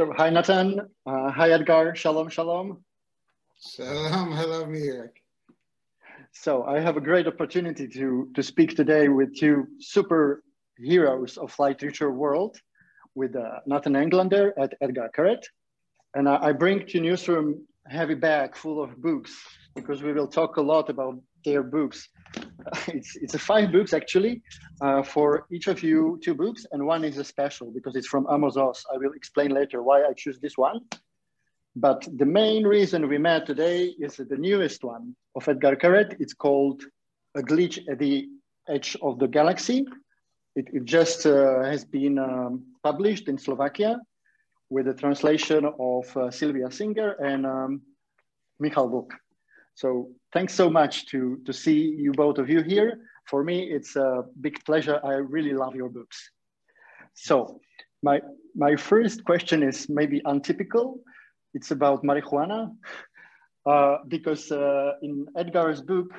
So hi Nathan, uh, hi Etgar, shalom, shalom. Shalom, hello Mirik. So I have a great opportunity to, to speak today with two super heroes of light literature world, with uh, Nathan Englander and Etgar Keret. And I, I bring to Newsroom heavy bag full of books because we will talk a lot about their books. it's, it's a five books actually uh, for each of you two books and one is a special because it's from Amos Oz. I will explain later why I choose this one. But the main reason we met today is the newest one of Etgar Keret. It's called A Glitch at the Edge of the Galaxy. It, it just uh, has been um, published in Slovakia with a translation of uh, Sylvia Singer and um, Michal Vlk. So thanks so much to, to see you both of you here. For me, it's a big pleasure. I really love your books. So my, my first question is maybe untypical. It's about marijuana uh, because uh, in Etgar's book,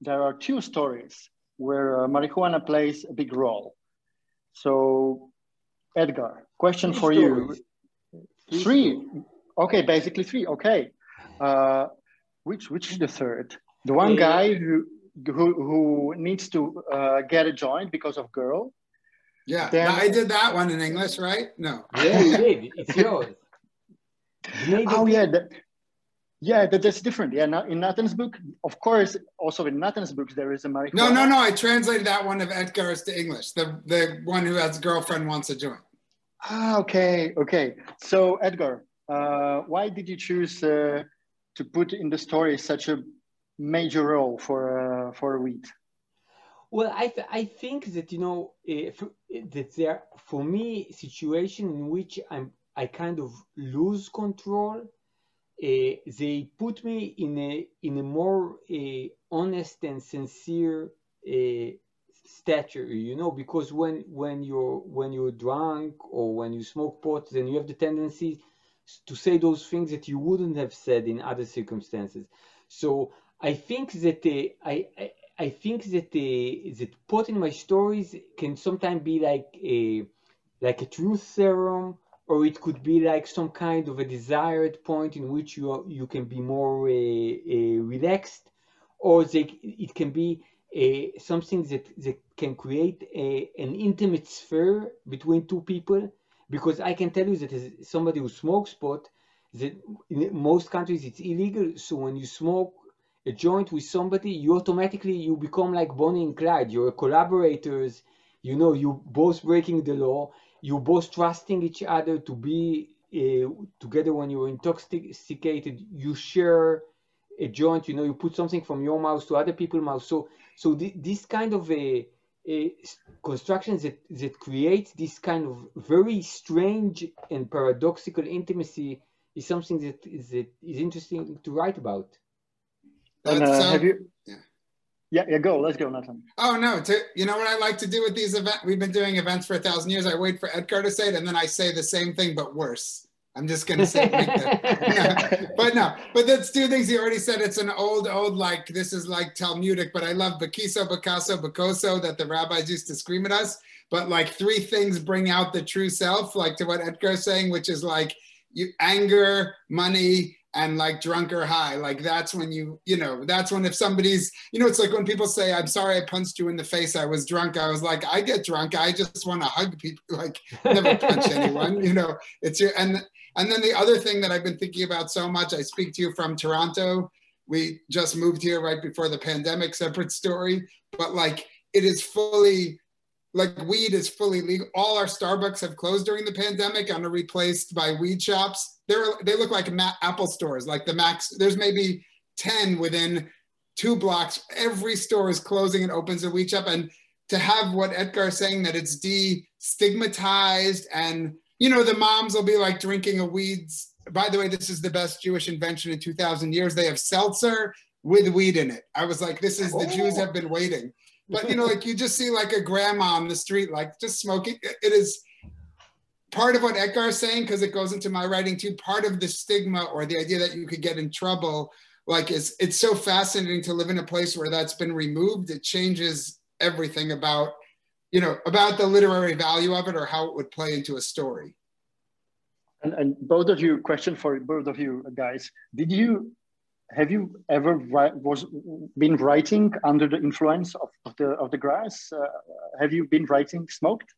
there are two stories where uh, marijuana plays a big role. So Etgar, question three for stories. you. Three. three. Okay, basically three. Okay. Uh, which which is the third? The one yeah. guy who who who needs to uh, get a joint because of girl. Yeah, then, I did that one in English, right? No. Yeah, you did. It's yours. oh yeah, that, yeah, that, that's different. Yeah, in Nathan's book, of course, also in Nathan's books there is a marijuana. No, no, no. I translated that one of Etgar's to English. The the one who has a girlfriend wants a joint. Ah, okay, okay. So Etgar, uh, why did you choose uh, to put in the story such a major role for uh, for a weed? Well, I th- I think that you know if, that there for me situation in which I'm I kind of lose control. Uh, they put me in a in a more uh, honest and sincere uh, stature, you know, because when when you're when you're drunk or when you smoke pot, then you have the tendency to say those things that you wouldn't have said in other circumstances. So I think that I, I, I think that uh, that pot in my stories can sometimes be like a like a truth serum, or it could be like some kind of a desired point in which you are, you can be more uh, uh relaxed, or they, it can be uh, something that, that can create a, an intimate sphere between two people because I can tell you that as somebody who smokes pot, that in most countries it's illegal. So when you smoke a joint with somebody, you automatically you become like Bonnie and Clyde. You're collaborators. You know, you both breaking the law. You both trusting each other to be uh, together when you're intoxicated. You share a joint. You know, you put something from your mouth to other people's mouth. So, so th- this kind of a constructions that, that create this kind of very strange and paradoxical intimacy is something that is, that is interesting to write about. And, uh, have you? Yeah. yeah, yeah, go. Let's go, Nathan. Oh no! To, you know what I like to do with these events? We've been doing events for a thousand years. I wait for Etgar to say it, and then I say the same thing but worse. I'm just gonna say, yeah. but no, but that's two things he already said. It's an old, old like this is like Talmudic, but I love Bakiso, Bakaso, Bakoso that the rabbis used to scream at us. But like three things bring out the true self, like to what Etgar's saying, which is like you anger, money, and like drunk or high. Like that's when you, you know, that's when if somebody's, you know, it's like when people say, I'm sorry I punched you in the face. I was drunk. I was like, I get drunk. I just want to hug people. Like never punch anyone, you know, it's your, and and then the other thing that I've been thinking about so much, I speak to you from Toronto. We just moved here right before the pandemic, separate story, but like it is fully like weed is fully legal. All our Starbucks have closed during the pandemic and are replaced by weed shops. They're, they look like Apple stores, like the Max. There's maybe 10 within two blocks. Every store is closing and opens a weed shop. And to have what Etgar is saying that it's destigmatized and you know, the moms will be like drinking a weeds. By the way, this is the best Jewish invention in 2000 years. They have seltzer with weed in it. I was like, this is the oh. Jews have been waiting. But you know, like you just see like a grandma on the street, like just smoking. It is part of what Etgar is saying, because it goes into my writing too, part of the stigma or the idea that you could get in trouble. Like it's it's so fascinating to live in a place where that's been removed. It changes everything about you know, about the literary value of it or how it would play into a story. and, and both of you, question for both of you guys. Did you, have you ever was been writing under the influence of, of the of the grass? Uh, have you been writing smoked?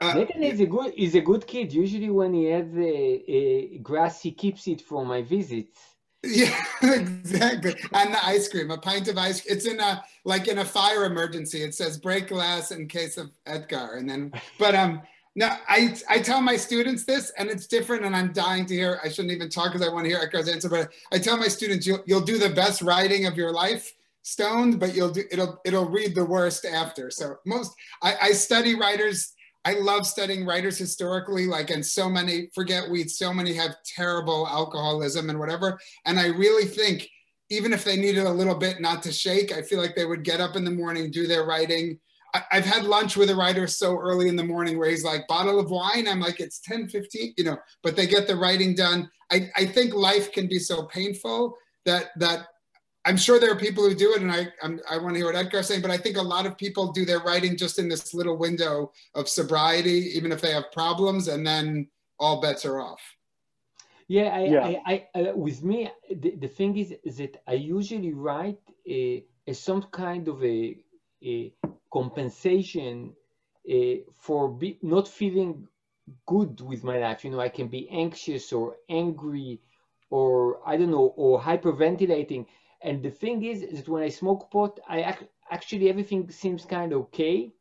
Uh, Nathan is a good is a good kid. Usually, when he has a, a grass, he keeps it for my visits. Yeah, exactly. And the ice cream, a pint of ice. It's in a like in a fire emergency. It says break glass in case of Etgar, and then but um no, I I tell my students this, and it's different, and I'm dying to hear. I shouldn't even talk because I want to hear Etgar's answer, but I tell my students you'll you'll do the best writing of your life stoned, but you'll do it'll it'll read the worst after. So most I, I study writers I love studying writers historically, like, and so many, forget weed, so many have terrible alcoholism and whatever. And I really think, even if they needed a little bit not to shake, I feel like they would get up in the morning, do their writing. I, have had lunch with a writer so early in the morning where he's like, bottle of wine. I'm like, it's 10, 15, you know, but they get the writing done. I, I think life can be so painful that, that I'm sure there are people who do it, and I I'm, i want to hear what Etgar's saying. But I think a lot of people do their writing just in this little window of sobriety, even if they have problems, and then all bets are off. Yeah, I, yeah. I, I uh, with me, the, the thing is, is that I usually write a, a some kind of a, a compensation a, for be, not feeling good with my life. You know, I can be anxious or angry, or I don't know, or hyperventilating and the thing is that when I smoke pot, I ac- actually everything seems kind of okay.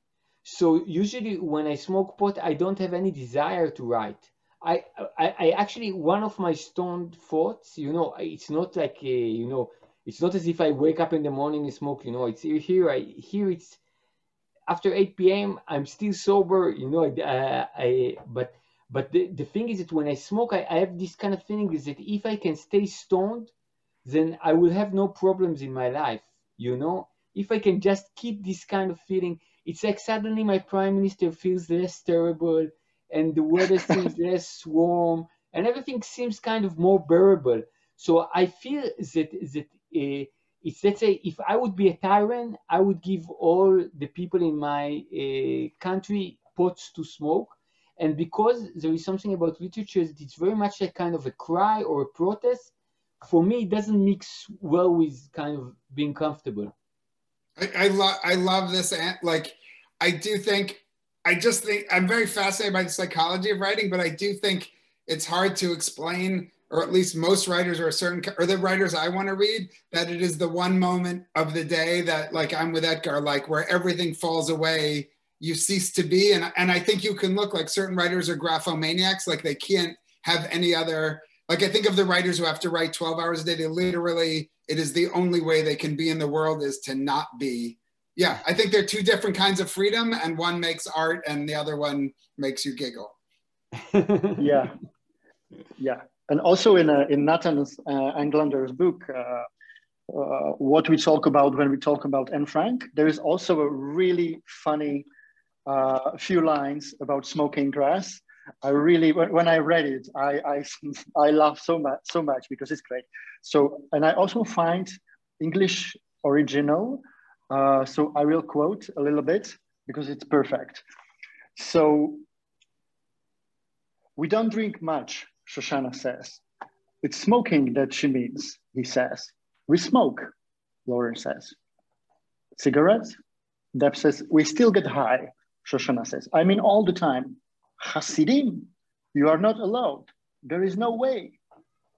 So usually when I smoke pot, I don't have any desire to write. I, I, I actually one of my stoned thoughts, you know, it's not like a, you know, it's not as if I wake up in the morning and smoke. You know, it's here. I here it's after 8 p.m. I'm still sober. You know, uh, I but but the, the thing is that when I smoke, I, I have this kind of feeling is that if I can stay stoned, then I will have no problems in my life. You know, if I can just keep this kind of feeling, it's like suddenly my prime minister feels less terrible and the weather seems less warm and everything seems kind of more bearable. So I feel that that uh, it's let's say if I would be a tyrant, I would give all the people in my uh, country pots to smoke. And because there is something about literature that it's very much a kind of a cry or a protest, for me it doesn't mix well with kind of being comfortable. I, I love i love this like i do think i just think i'm very fascinated by the psychology of writing but i do think it's hard to explain or at least most writers or a certain or the writers i want to read that it is the one moment of the day that like i'm with etgar like where everything falls away you cease to be and, and i think you can look like certain writers are graphomaniacs like they can't have any other like I think of the writers who have to write 12 hours a day, they literally, it is the only way they can be in the world is to not be. Yeah, I think they're two different kinds of freedom, and one makes art and the other one makes you giggle. yeah, yeah. And also in, uh, in Nathan's uh, Englander's book, uh, uh, what we talk about when we talk about Anne Frank, there is also a really funny uh, few lines about smoking grass I really, when I read it, I, I, I laugh so much, so much because it's great. So, and I also find English original. Uh, so I will quote a little bit because it's perfect. So, we don't drink much, Shoshana says. It's smoking that she means, he says. We smoke, Lauren says. Cigarettes? Deb says, we still get high, Shoshana says. I mean, all the time. Hasidim, you are not allowed. There is no way.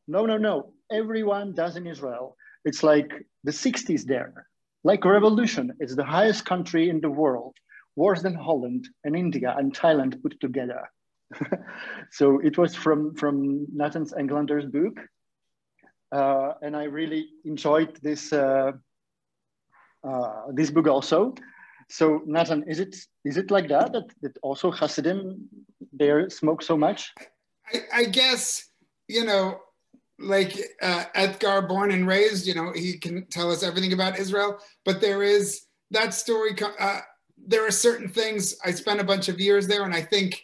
No, no, no. Everyone does in Israel. It's like the 60s there, like a revolution. It's the highest country in the world, worse than Holland and India and Thailand put together. so it was from, from Nathan's Englander's book. Uh, and I really enjoyed this, uh, uh, this book also. So Nathan, is it is it like that that, that also Hasidim they smoke so much? I, I guess you know, like uh, Etgar, born and raised, you know, he can tell us everything about Israel. But there is that story. Uh, there are certain things. I spent a bunch of years there, and I think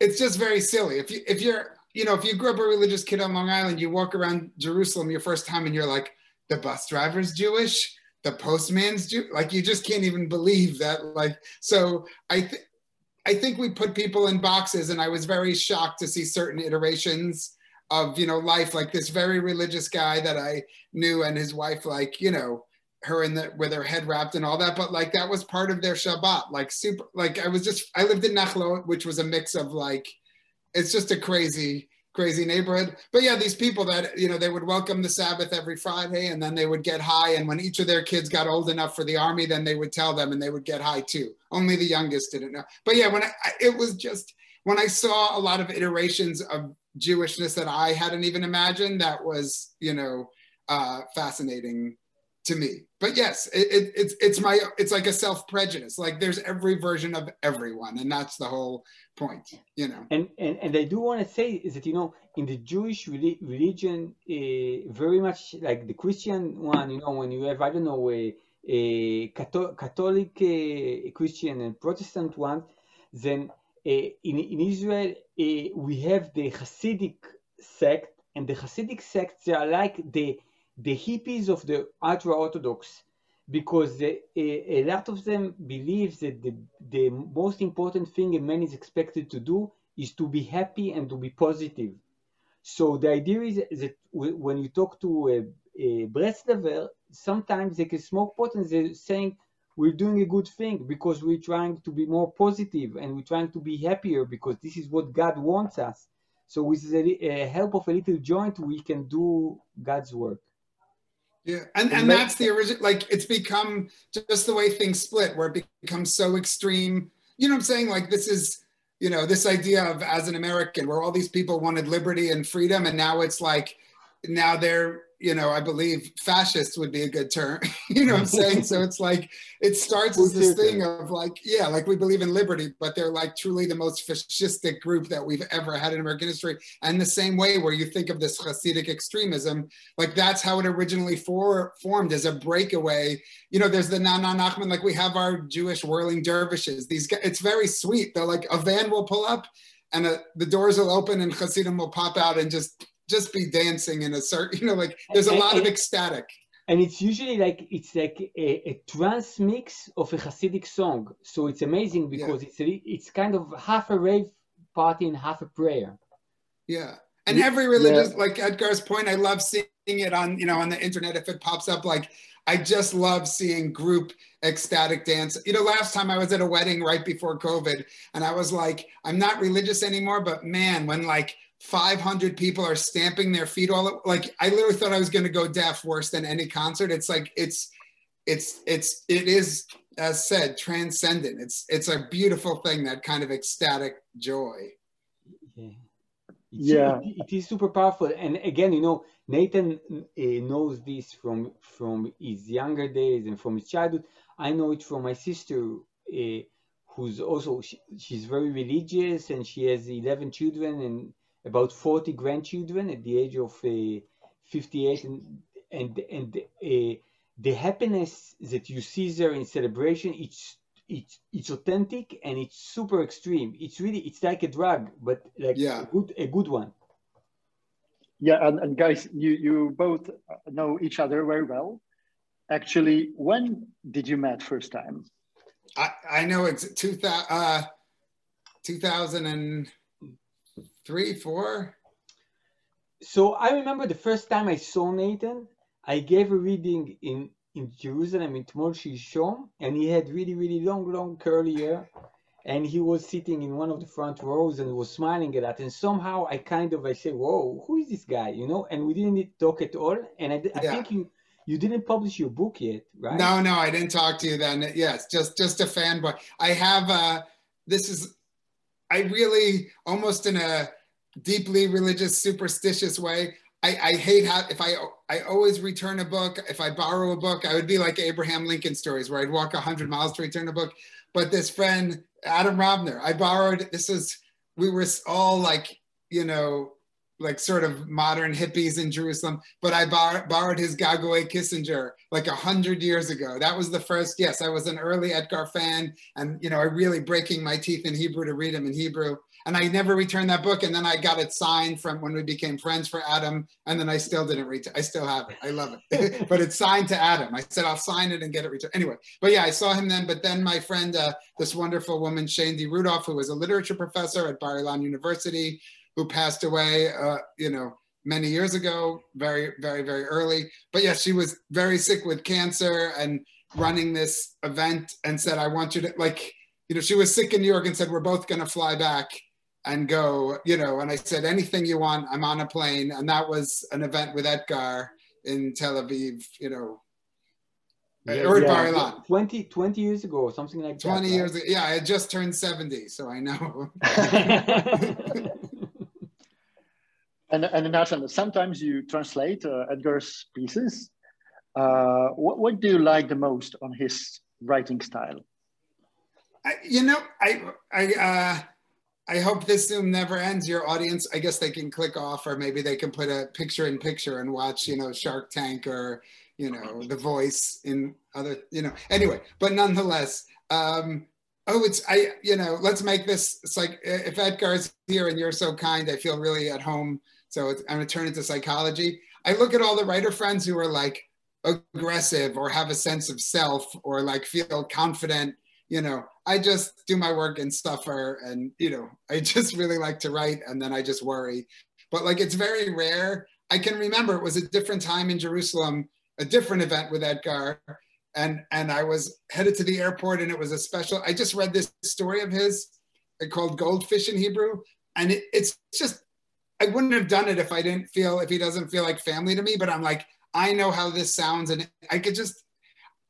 it's just very silly. If you if you're you know if you grew up a religious kid on Long Island, you walk around Jerusalem your first time, and you're like, the bus driver's Jewish the postman's do like you just can't even believe that like so i th- I think we put people in boxes, and I was very shocked to see certain iterations of you know life, like this very religious guy that I knew, and his wife, like you know her in the with her head wrapped and all that, but like that was part of their Shabbat, like super. Like I was just I lived in Nachlaot, which was a mix of like it's just a crazy crazy neighborhood. But yeah, these people that, you know, they would welcome the Sabbath every Friday and then they would get high. And when each of their kids got old enough for the army, then they would tell them and they would get high too. Only the youngest didn't know. But yeah, when I, it was just, when I saw a lot of iterations of Jewishness that I hadn't even imagined, that was, you know, uh, fascinating to me. But yes, it, it, it's it's my it's like a self prejudice. Like there's every version of everyone, and that's the whole point, you know. And and, and I do want to say is that you know in the Jewish religion, uh, very much like the Christian one, you know, when you have I don't know a, a Catholic uh, Christian and Protestant one, then uh, in in Israel we have the Hasidic sect, and the Hasidic sects are like the the hippies of the ultra orthodox because a, a, lot of them believe that the, the most important thing a man is expected to do is to be happy and to be positive. So the idea is that when you talk to a, a Breslover, sometimes they can smoke pot and they're saying, we're doing a good thing because we're trying to be more positive and we're trying to be happier because this is what God wants us. So with the uh, help of a little joint, we can do God's work. Yeah, and and that's the original. Like it's become just the way things split, where it becomes so extreme. You know what I'm saying? Like this is, you know, this idea of as an American, where all these people wanted liberty and freedom, and now it's like, now they're you know, I believe fascist would be a good term. you know what I'm saying? so it's like it starts as this thing of like, yeah, like we believe in liberty, but they're like truly the most fascistic group that we've ever had in American history. And the same way where you think of this Hasidic extremism, like that's how it originally for, formed as a breakaway. You know, there's the Nana Nachman, like we have our Jewish whirling dervishes. These guys, it's very sweet. They're like a van will pull up and a, the doors will open and Hasidim will pop out and just just be dancing in a certain, you know, like there's a lot of ecstatic. And it's usually like it's like a, a trance mix of a Hasidic song. So it's amazing because yeah. it's a, it's kind of half a rave party and half a prayer. Yeah. And every religious, yeah. like Etgar's point, I love seeing it on, you know, on the internet if it pops up. Like I just love seeing group ecstatic dance. You know, last time I was at a wedding right before COVID, and I was like, I'm not religious anymore, but man, when like 500 people are stamping their feet all like I literally thought I was going to go deaf worse than any concert. It's like it's it's it's it is as said transcendent. It's it's a beautiful thing that kind of ecstatic joy. Yeah. yeah. It, it is super powerful and again, you know, Nathan uh, knows this from from his younger days and from his childhood. I know it from my sister uh, who's also she, she's very religious and she has 11 children and about 40 grandchildren at the age of uh, 58 and and, and uh, the happiness that you see there in celebration it's it's it's authentic and it's super extreme. It's really it's like a drug but like yeah. a good a good one. Yeah and, and guys you you both know each other very well. Actually when did you met first time? I i know it's 2000 uh 2000 and three, four. So I remember the first time I saw Nathan, I gave a reading in in Jerusalem in Tmol Shilshom, and he had really, really long, long curly hair. And he was sitting in one of the front rows and was smiling at that. And somehow I kind of I said, "Whoa, who is this guy?" You know. And we didn't talk at all. And I, I yeah. think you you didn't publish your book yet, right? No, no, I didn't talk to you then. Yes, just just a fanboy. I have uh this is I really almost in a deeply religious, superstitious way. I, I hate how if I I always return a book. If I borrow a book, I would be like Abraham Lincoln stories where I'd walk hundred miles to return a book. But this friend, Adam Robner, I borrowed. This is we were all like you know like sort of modern hippies in Jerusalem, but I bar- borrowed his Gagoe Kissinger like a hundred years ago. That was the first. Yes, I was an early Etgar fan, and you know, I really breaking my teeth in Hebrew to read him in Hebrew. and I never returned that book. And then I got it signed from when we became friends for Adam, and then I still didn't read it. I still have it. I love it, but it's signed to Adam. I said I'll sign it and get it returned. Anyway, but yeah, I saw him then. But then my friend, uh, this wonderful woman Shaindy Rudoff, who was a literature professor at Bar Ilan University, who passed away, uh, you know, many years ago, very, very, very early. But yes, yeah, she was very sick with cancer and running this event and said, I want you to like, you know, she was sick in New York and said, we're both going to fly back and go, you know, and I said, anything you want, I'm on a plane. And that was an event with Etgar in Tel Aviv, you know, yeah, or yeah. Bar 20, 20 years ago, something like 20 that. 20 years, right? yeah, I just turned 70, so I know. and, and Nathan, sometimes you translate uh, Etgar's pieces. Uh, what, what do you like the most on his writing style? I, you know, I, I, uh, I hope this Zoom never ends. Your audience, I guess they can click off, or maybe they can put a picture in picture and watch, you know, Shark Tank or, you know, The Voice in other, you know. Anyway, but nonetheless, um, oh, it's I, you know, let's make this. It's like if Etgar's here and you're so kind, I feel really at home. So I'm gonna turn into psychology. I look at all the writer friends who are like aggressive or have a sense of self or like feel confident you know, I just do my work and suffer. and, you know, I just really like to write and then I just worry. But like it's very rare. I can remember it was a different time in Jerusalem, a different event with Etgar. And and I was headed to the airport and it was a special. I just read this story of his uh, called Goldfish in Hebrew. And it, it's just I wouldn't have done it if I didn't feel if he doesn't feel like family to me, but I'm like, I know how this sounds and I could just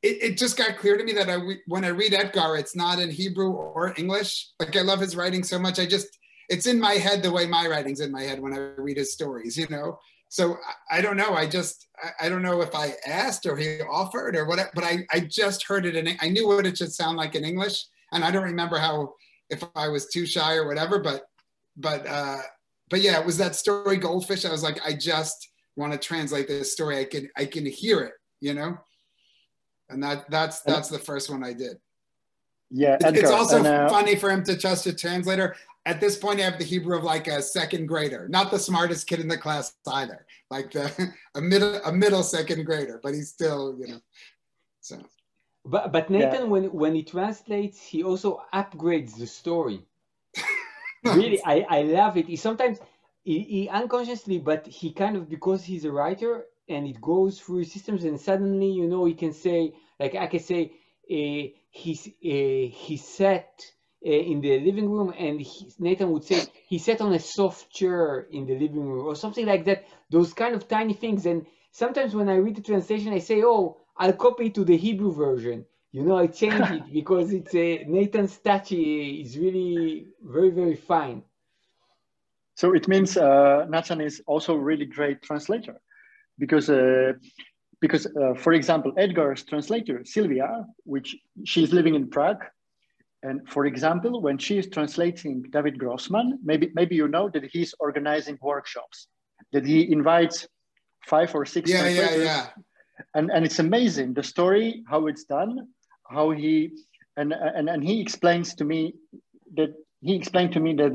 it, it just got clear to me that I when I read Etgar, it's not in Hebrew or English. Like I love his writing so much. I just it's in my head the way my writing's in my head when I read his stories, you know. So I, don't know. I just I, I, don't know if I asked or he offered or what, but I, I just heard it and I knew what it should sound like in English. And I don't remember how if I was too shy or whatever, but but uh but yeah, it was that story Goldfish. I was like, I just want to translate this story. I can I can hear it, you know and that that's that's the first one I did. Yeah, Etgar, it's also and, uh, funny for him to trust a translator. At this point, I have the Hebrew of like a second grader, not the smartest kid in the class either, like the a middle a middle second grader, but he's still you know. So. But but Nathan, yeah. when when he translates, he also upgrades the story. Really, I I love it. He sometimes he, he unconsciously, but he kind of because he's a writer, and it goes through systems and suddenly you know he can say like i can say uh, he's uh, he sat uh, in the living room and he, nathan would say he sat on a soft chair in the living room or something like that. Those kind of tiny things. And sometimes when i read the translation i say oh i'll copy to the hebrew version you know i change it because it's a Nathan touch is really very very fine. So it means uh, Nathan is also a really great translator because uh, because uh, for example Etgar's translator Sylvia, which she's living in Prague, and for example when she is translating David Grossman, maybe maybe you know that he's organizing workshops, that he invites five or six yeah yeah yeah, and and it's amazing the story how it's done, how he and and and he explains to me that he explained to me that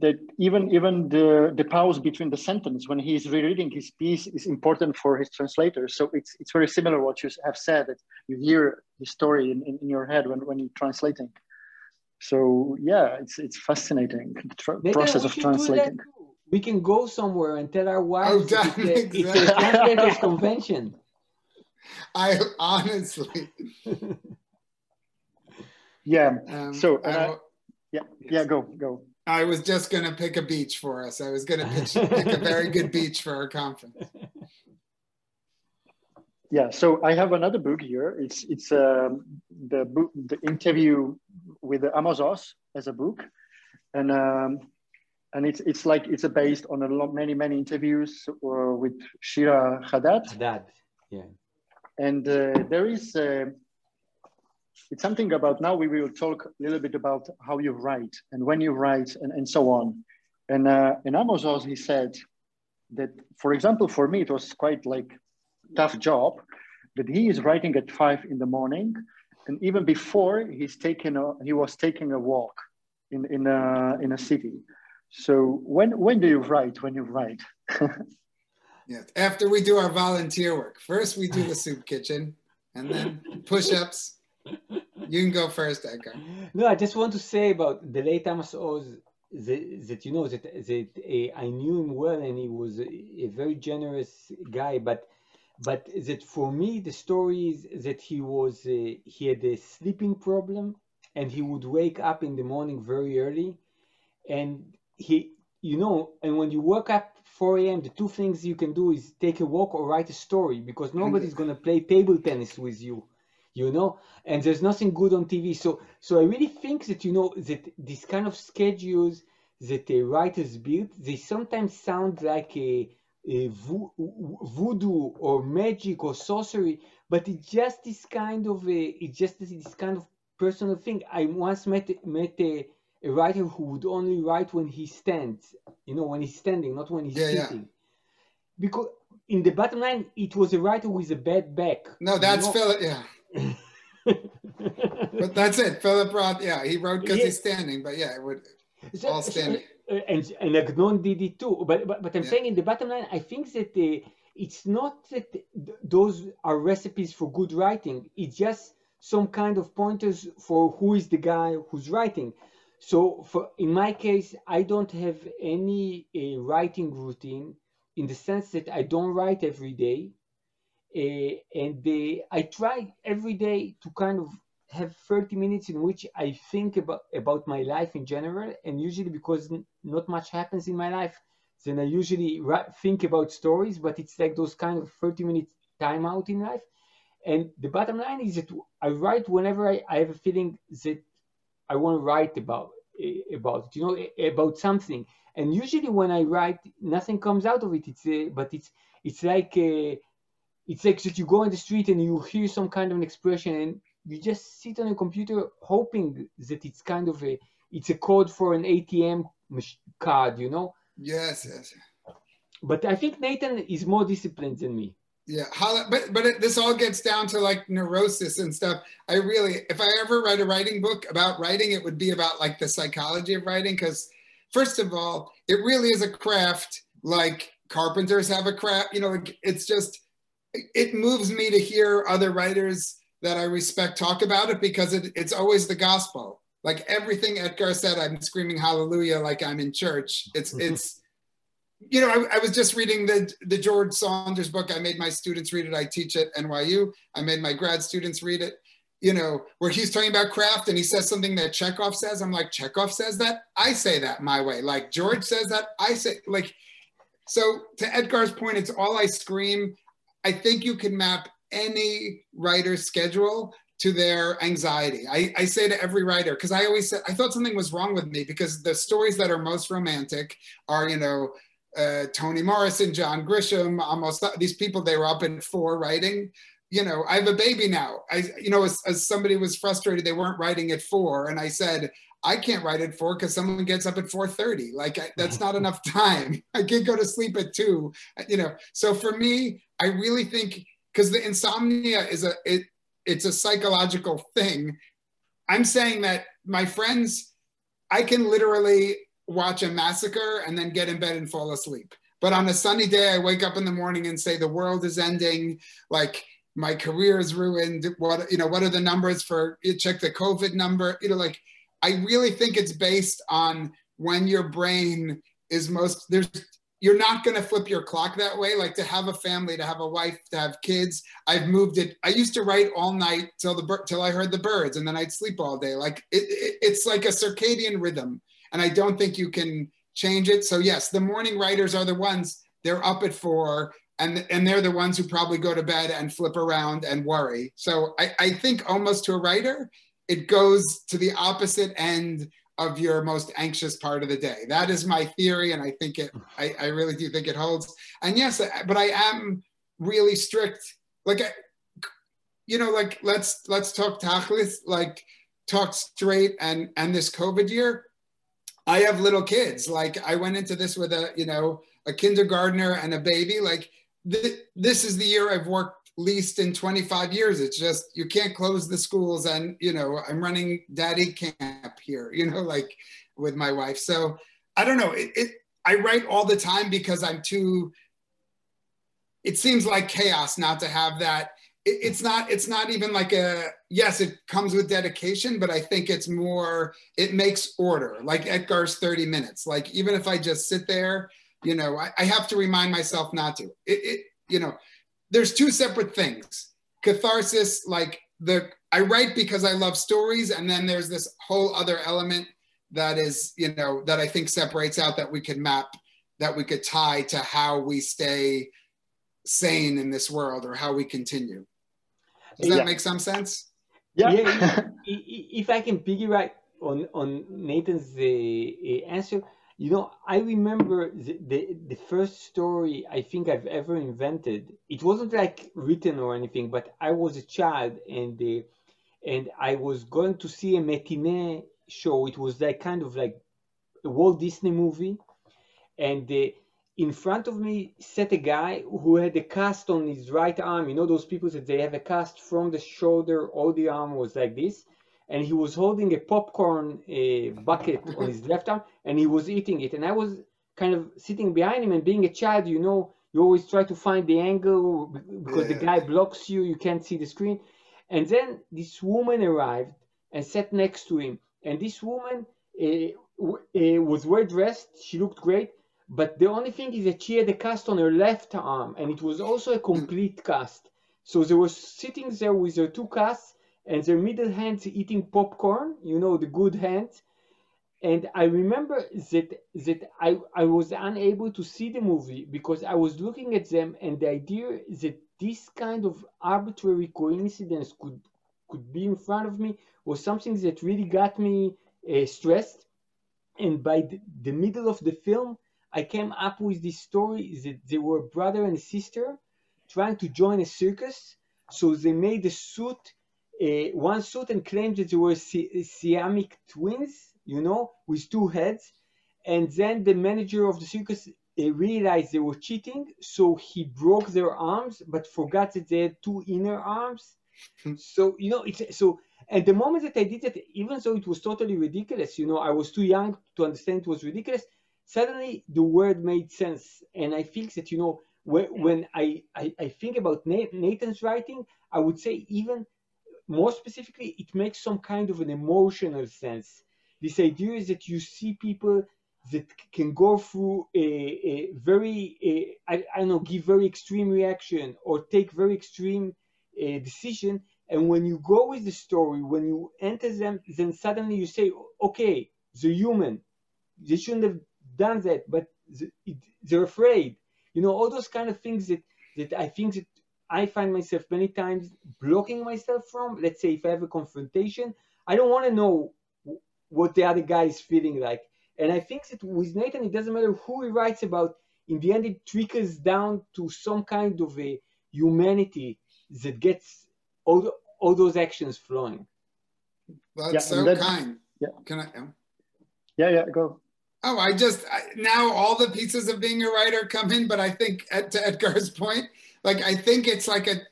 that even even the the pause between the sentence when he's rereading his piece is important for his translator. So it's it's very similar what you have said that you hear the story in, in, in your head when, when you're translating. So yeah it's it's fascinating the tra- process of translating. we can go somewhere and tell our wives oh, it's, a, it's a translators convention i honestly yeah um, so uh, yeah yeah go go I was just going to pick a beach for us. I was going to pick a very good beach for our conference. Yeah, so I have another book here. It's it's um, the book, the interview with Amos Oz as a book, and um, and it's it's like it's based on a lot many many interviews uh, with Shira Haddad. Haddad, yeah. And uh, there is uh, it's something about now we will talk a little bit about how you write and when you write and, and so on. And uh, in Amos Oz, he said that, for example, for me, it was quite like tough job that he is writing at five in the morning. And even before he's taken a, he was taking a walk in in a in a city. So when when do you write? When you write? yeah, after we do our volunteer work. First, we do the soup kitchen, and then push-ups. You can go first, Etgar. No, I just want to say about the late Amos Oz that, that you know that that uh, I knew him well, and he was a, a very generous guy, but but that for me the story is that he was uh, he had a sleeping problem and he would wake up in the morning very early and he you know and when you wake up 4 a.m the two things you can do is take a walk or write a story because nobody's going to play table tennis with you you know and there's nothing good on tv so so i really think that you know that this kind of schedules that the writers build they sometimes sound like a voodoo or magic or sorcery, but it's just this kind of a, it's just this kind of personal thing. I once met met a, a writer who would only write when he stands, you know, when he's standing, not when he's yeah, sitting. Yeah. Because in the bottom line, it was a writer with a bad back. No, that's you know? Philip. Yeah. but that's it. Philip Roth. Yeah, he wrote because yeah. he's standing. But yeah, it would so, all standing. Uh, and and Agnon did it too. But but, but I'm yeah. saying in the bottom line, I think that the, it's not that those are recipes for good writing. It's just some kind of pointers for who is the guy who's writing. So for in my case, I don't have any uh, writing routine in the sense that I don't write every day, uh, and uh, I try every day to kind of have 30 minutes in which I think about, about my life in general. And usually, because not much happens in my life, then I usually think about stories, but it's like those kind of 30 minute time out in life. And the bottom line is that I write whenever I, I have a feeling that I want to write about eh, about it, you know, eh, about something. And usually when I write, nothing comes out of it. It's a, but it's it's like a, it's like that you go on the street and you hear some kind of an expression and you just sit on a computer hoping that it's kind of a it's a code for an ATM card, you know. Yes, yes. But I think Nathan is more disciplined than me. Yeah, but but it, this all gets down to like neurosis and stuff. I really, if I ever write a writing book about writing, it would be about like the psychology of writing. Because first of all, it really is a craft. Like carpenters have a craft. You know, it's just it moves me to hear other writers that I respect talk about it because it, it's always the gospel. Like everything Etgar said, I'm screaming hallelujah like I'm in church. It's it's you know, I, I, was just reading the the George Saunders book. I made my students read it. I teach at NYU. I made my grad students read it. You know, where he's talking about craft and he says something that Chekhov says. I'm like, Chekhov says that. I say that my way. Like George says that. I say like. So to Etgar's point, it's all I scream. I think you can map any writer's schedule to their anxiety. I, I say to every writer, because I always said, I thought something was wrong with me because the stories that are most romantic are, you know, uh, Toni Morrison, John Grisham, almost these people, they were up at four writing. You know, I have a baby now. I, you know, as, as somebody was frustrated, they weren't writing at four. And I said, I can't write at four because someone gets up at 4.30. Like I, that's not enough time. I can't go to sleep at two, you know? So for me, I really think because the insomnia is a it, it's a psychological thing. I'm saying that my friends, I can literally watch a massacre and then get in bed and fall asleep. But on a sunny day, I wake up in the morning and say the world is ending. Like my career is ruined. What you know? What are the numbers for? You check the COVID number. You know, like I really think it's based on when your brain is most. There's you're not going to flip your clock that way. Like to have a family, to have a wife, to have kids. I've moved it. I used to write all night till the till I heard the birds, and then I'd sleep all day. Like it, it, it's like a circadian rhythm, and I don't think you can change it. So yes, the morning writers are the ones. They're up at four, and and they're the ones who probably go to bed and flip around and worry. So I, I think almost to a writer, it goes to the opposite end of your most anxious part of the day. That is my theory, and I think it. I, I really do think it holds. And yes, but I am really strict. Like, you know, like let's let's talk tachlis, like talk straight. And and this COVID year, I have little kids. Like I went into this with a you know a kindergartner and a baby. Like th- this is the year I've worked least in 25 years. It's just you can't close the schools, and you know I'm running daddy camp here. You know, like with my wife. So I don't know. It, it I write all the time because I'm too. It seems like chaos not to have that. It, it's not. It's not even like a. Yes, it comes with dedication, but I think it's more. It makes order. Like Etgar's thirty minutes. Like even if I just sit there, you know, I, I have to remind myself not to. It, it. You know, there's two separate things. Catharsis, like the I write because I love stories, and then there's this whole other element that is, you know, that I think separates out that we could map, that we could tie to how we stay sane in this world or how we continue. Does that yeah. make some sense? Yeah. yeah if I can piggyback on on Nathan's uh, answer, you know, I remember the, the, the first story I think I've ever invented. It wasn't like written or anything, but I was a child and uh, and I was going to see a matinee show. It was like kind of like a Walt Disney movie, and uh, in front of me sat a guy who had a cast on his right arm. You know those people that they have a cast from the shoulder, all the arm was like this, and he was holding a popcorn uh, bucket on his left arm, and he was eating it. And I was kind of sitting behind him, and being a child, you know, you always try to find the angle because yeah. the guy blocks you, you can't see the screen. And then this woman arrived and sat next to him, and this woman uh, uh, was well dressed. She looked great. But the only thing is that she had a cast on her left arm, and it was also a complete cast. So they were sitting there with their two casts and their middle hands eating popcorn, you know, the good hands. And I remember that that I, I was unable to see the movie because I was looking at them and the idea that this kind of arbitrary coincidence could could be in front of me was something that really got me uh, stressed. And by the, the, middle of the film, I came up with this story that they were brother and sister trying to join a circus. So they made a suit, uh, one suit, and claimed that they were si- Siamic twins, you know, with two heads. And then the manager of the circus uh, realized they were cheating, so he broke their arms, but forgot that they had two inner arms. Hmm. so you know, it's so at the moment that I did it, even though it was totally ridiculous, you know, I was too young to understand it was ridiculous. Suddenly, the word made sense, and I think that you know, when, when I, I, I think about Nathan's writing, I would say even more specifically, it makes some kind of an emotional sense. This idea is that you see people that can go through a, a very, a, I, I don't know, give very extreme reaction or take very extreme uh, decision, and when you go with the story, when you enter them, then suddenly you say, okay, the human, they shouldn't have done that, but they're afraid. You know, all those kind of things that, that I think that I find myself many times blocking myself from. Let's say if I have a confrontation, I don't want to know what the other guy is feeling like. And I think that with Nathan, it doesn't matter who he writes about. In the end, it trickles down to some kind of a humanity that gets all, all those actions flowing. That's yeah, so that, kind. Yeah. Can I? Yeah. yeah, yeah, go. Oh, I just I, now all the pieces of being a writer come in, but I think at, to Etgar's point, like I think it's like a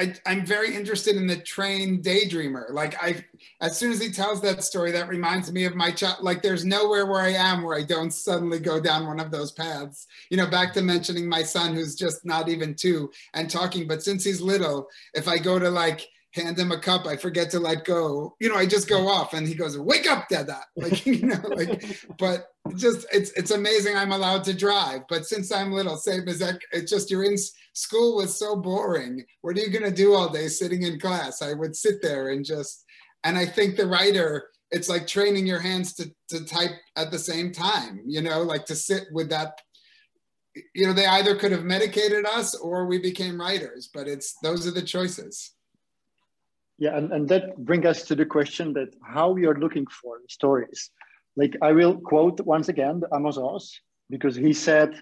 I, am very interested in the train daydreamer. Like I, as soon as he tells that story, that reminds me of my child. Like there's nowhere where I am where I don't suddenly go down one of those paths. You know, back to mentioning my son who's just not even two and talking. But since he's little, if I go to like hand him a cup, I forget to let go. You know, I just go off and he goes, wake up, Dada. Like, you know, like, but just, it's, it's amazing I'm allowed to drive. But since I'm little, same as that, it's just, you're in school was so boring. What are you going to do all day sitting in class? I would sit there and just, and I think the writer, it's like training your hands to, to type at the same time, you know, like to sit with that you know they either could have medicated us or we became writers but it's those are the choices yeah, and, and that brings us to the question that how we are looking for stories. Like I will quote once again Amos Oz, because he said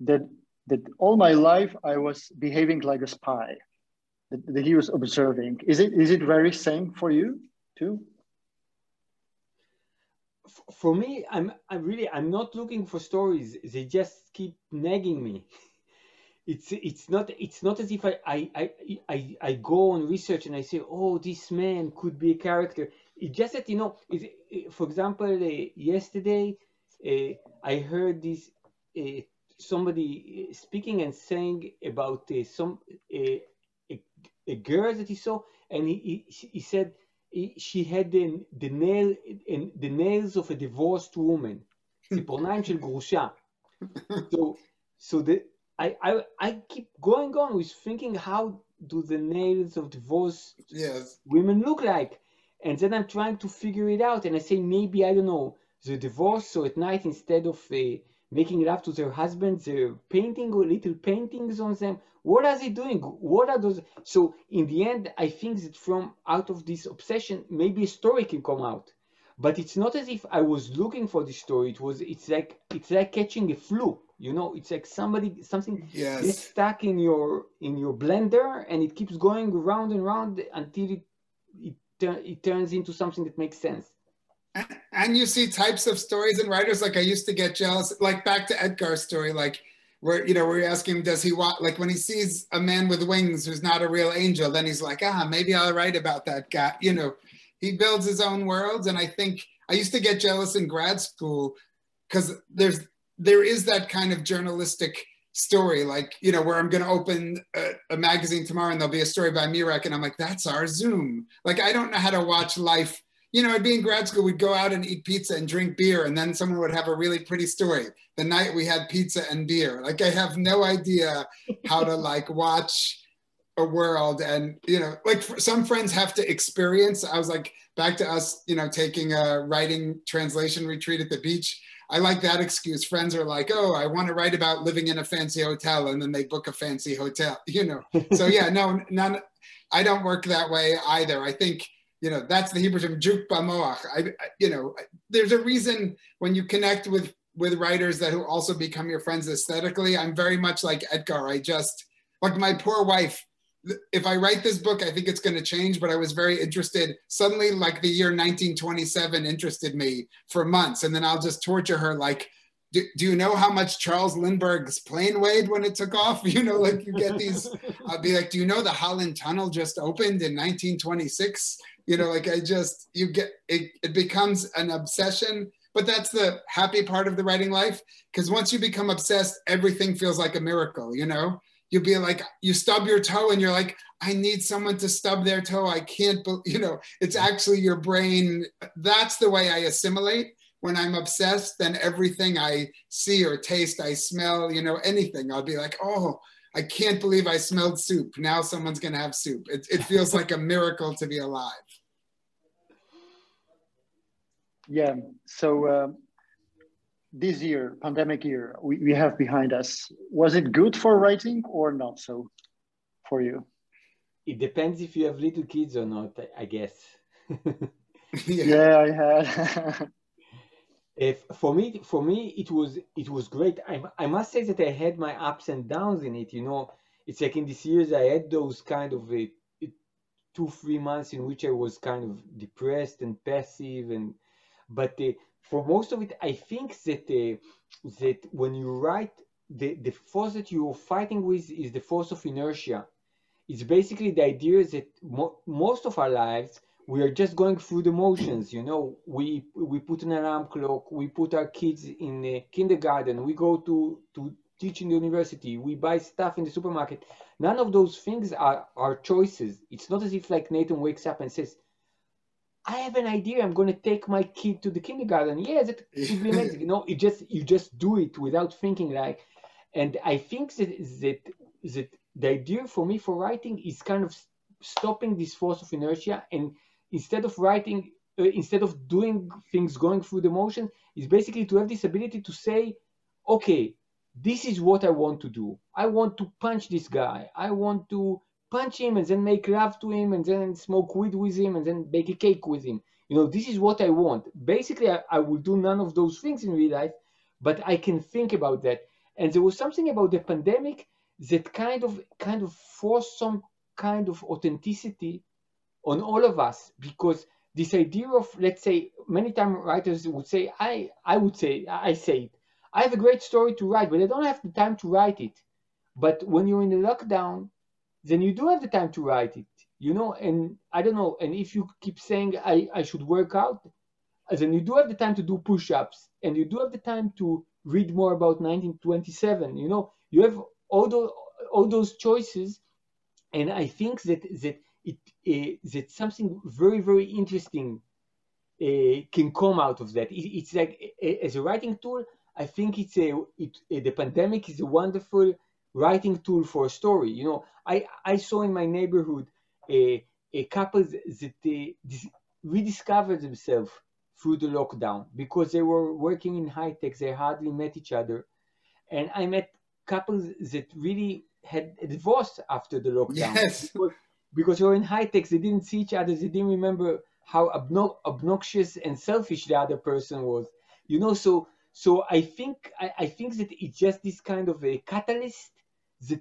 that that all my life I was behaving like a spy, that, that he was observing. Is it is it very same for you too? For me, I'm I'm really I'm not looking for stories. They just keep nagging me. it's it's not it's not as if I, I I I I go on research and I say, oh, this man could be a character. it's just that you know, it, for example, uh, yesterday uh, I heard this uh, somebody speaking and saying about uh, some a, a, girl that he saw, and he he, he said he, she had the, the nail the nails of a divorced woman, ציפורניים של גרושה. So so the I, I I keep going on with thinking how do the nails of divorced yes. women look like? And then I'm trying to figure it out, and I say maybe I don't know the divorce. So at night, instead of uh, making love to their husbands, they're painting little paintings on them. What are they doing? What are those? So in the end, I think that from out of this obsession, maybe a story can come out. But it's not as if I was looking for this story. It was. It's like it's like catching a flu. You know, it's like somebody something yes. gets stuck in your in your blender, and it keeps going round and round until it it, it turns into something that makes sense and you see types of stories and writers like I used to get jealous, like back to Etgar's story, like where you know where you ask him, does he want like when he sees a man with wings who's not a real angel, then he's like, ah, maybe I'll write about that guy. You know, he builds his own worlds, and I think I used to get jealous in grad school because there's there is that kind of journalistic story, like you know, where I'm going to open a, a magazine tomorrow and there'll be a story by Mirek, and I'm like, that's our Zoom. Like I don't know how to watch life you know, I'd be in grad school, we'd go out and eat pizza and drink beer, and then someone would have a really pretty story. The night we had pizza and beer. Like I have no idea how to like watch a world and you know like some friends have to experience i was like back to us you know taking a writing translation retreat at the beach i like that excuse friends are like oh i want to write about living in a fancy hotel and then they book a fancy hotel you know so yeah no none i don't work that way either i think you know, that's the Hebrew term, juk bamoach. I, you know, there's a reason when you connect with with writers that who also become your friends aesthetically. I'm very much like Etgar. I just like my poor wife. If I write this book, I think it's going to change. But I was very interested. Suddenly, like the year 1927 interested me for months, and then I'll just torture her like do, do you know how much Charles Lindbergh's plane weighed when it took off? You know, like you get these, I'll be like, do you know the Holland Tunnel just opened in 1926? You know, like I just, you get, it, it becomes an obsession, but that's the happy part of the writing life. Because once you become obsessed, everything feels like a miracle, you know? You'll be like, you stub your toe and you're like, I need someone to stub their toe. I can't, you know, it's actually your brain. That's the way I assimilate when I'm obsessed, then everything I see or taste, I smell, you know, anything, I'll be like, oh, I can't believe I smelled soup. Now someone's going to have soup. It, it feels like a miracle to be alive. Yeah. So uh, this year, pandemic year, we, we have behind us, was it good for writing or not so for you? It depends if you have little kids or not, I guess. yeah. yeah, I had. if for me for me it was it was great I, I must say that i had my ups and downs in it you know it's like in these years i had those kind of a, uh, two three months in which i was kind of depressed and passive and but uh, for most of it i think that uh, that when you write the the force that you're fighting with is the force of inertia. It's basically the idea that mo- most of our lives we are just going through the motions you know? We we put an alarm clock we put our kids in kindergarten we go to to teach in the university we buy stuff in the supermarket. None of those things are our choices. It's not as if like nathan wakes up and says i have an idea i'm going to take my kid to the kindergarten yes it would be amazing you know it just you just do it without thinking like and i think that that that the idea for me for writing is kind of stopping this force of inertia and instead of writing, uh, instead of doing things going through the motion, is basically to have this ability to say, okay, this is what I want to do. I want to punch this guy. I want to punch him and then make love to him and then smoke weed with him and then bake a cake with him. You know, this is what I want. Basically, I, I will do none of those things in real life, but I can think about that. And there was something about the pandemic that kind of kind of forced some kind of authenticity on all of us because this idea of let's say many time writers would say i i would say i say it i have a great story to write but i don't have the time to write it but when you're in a lockdown then you do have the time to write it you know, and I don't know. And if you keep saying I, I should work out, then you do have the time to do push-ups and you do have the time to read more about 1927. You know, you have all those, all those choices. And I think that, that it, uh, that something very, very interesting uh, can come out of that. It, it's like, as a writing tool, I think it's a, it, the pandemic is a wonderful writing tool for a story. You know, I, I saw in my neighborhood a, a couple that they rediscovered themselves through the lockdown because they were working in high tech. They hardly met each other, and I met couples that really had a divorce after the lockdown. Yes. Because, because they were in high tech, they didn't see each other. They didn't remember how obnoxious and selfish the other person was. You know, so so I think I, I think that it's just this kind of a catalyst that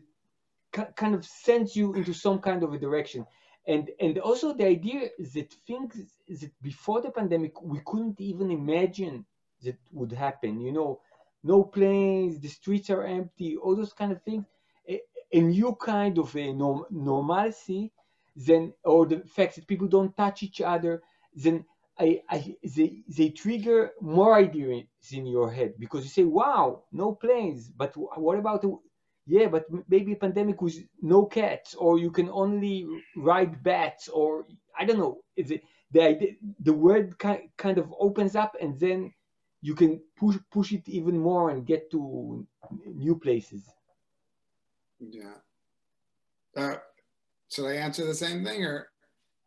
kind of sends you into some kind of a direction. And and also the idea that things that before the pandemic we couldn't even imagine that would happen you know? No planes the streets are empty all those kind of things. A, a new kind of a norm, normalcy then or the fact that people don't touch each other then I, I they, they trigger more ideas in your head because you say wow no planes. But what about yeah, but maybe a pandemic with no cats, or you can only ride bats, or I don't know. Is it the idea, the word kind of opens up, and then you can push push it even more and get to new places. Yeah. Uh, should I answer the same thing or?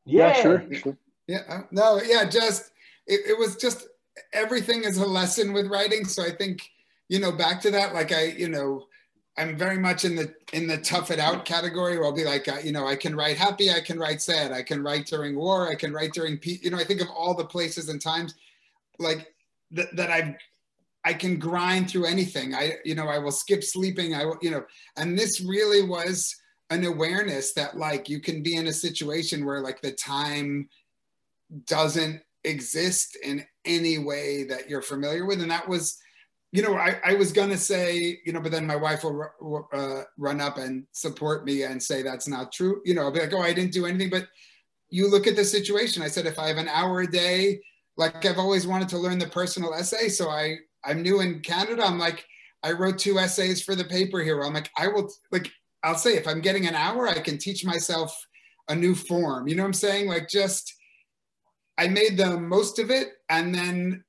Yeah, yeah sure. sure. Yeah. Uh, no. Yeah. Just it, it was just everything is a lesson with writing. So I think you know back to that. Like I you know I'm very much in the in the tough it out category where I'll be like, uh, you know, I can write happy, I can write sad, I can write during war, I can write during peace. You know, I think of all the places and times like that that I I can grind through anything. I you know I will skip sleeping. I will you know, and this really was an awareness that like you can be in a situation where like the time doesn't exist in any way that you're familiar with, and that was you know, I, I was going to say, you know, but then my wife will uh, run up and support me and say that's not true. You know, I'll be like, oh, I didn't do anything. But you look at the situation. I said, if I have an hour a day, like I've always wanted to learn the personal essay. So I, I'm new in Canada. I'm like, I wrote two essays for the paper here. I'm like, I will, like, I'll say if I'm getting an hour, I can teach myself a new form. You know what I'm saying? Like, just, I made the most of it. And then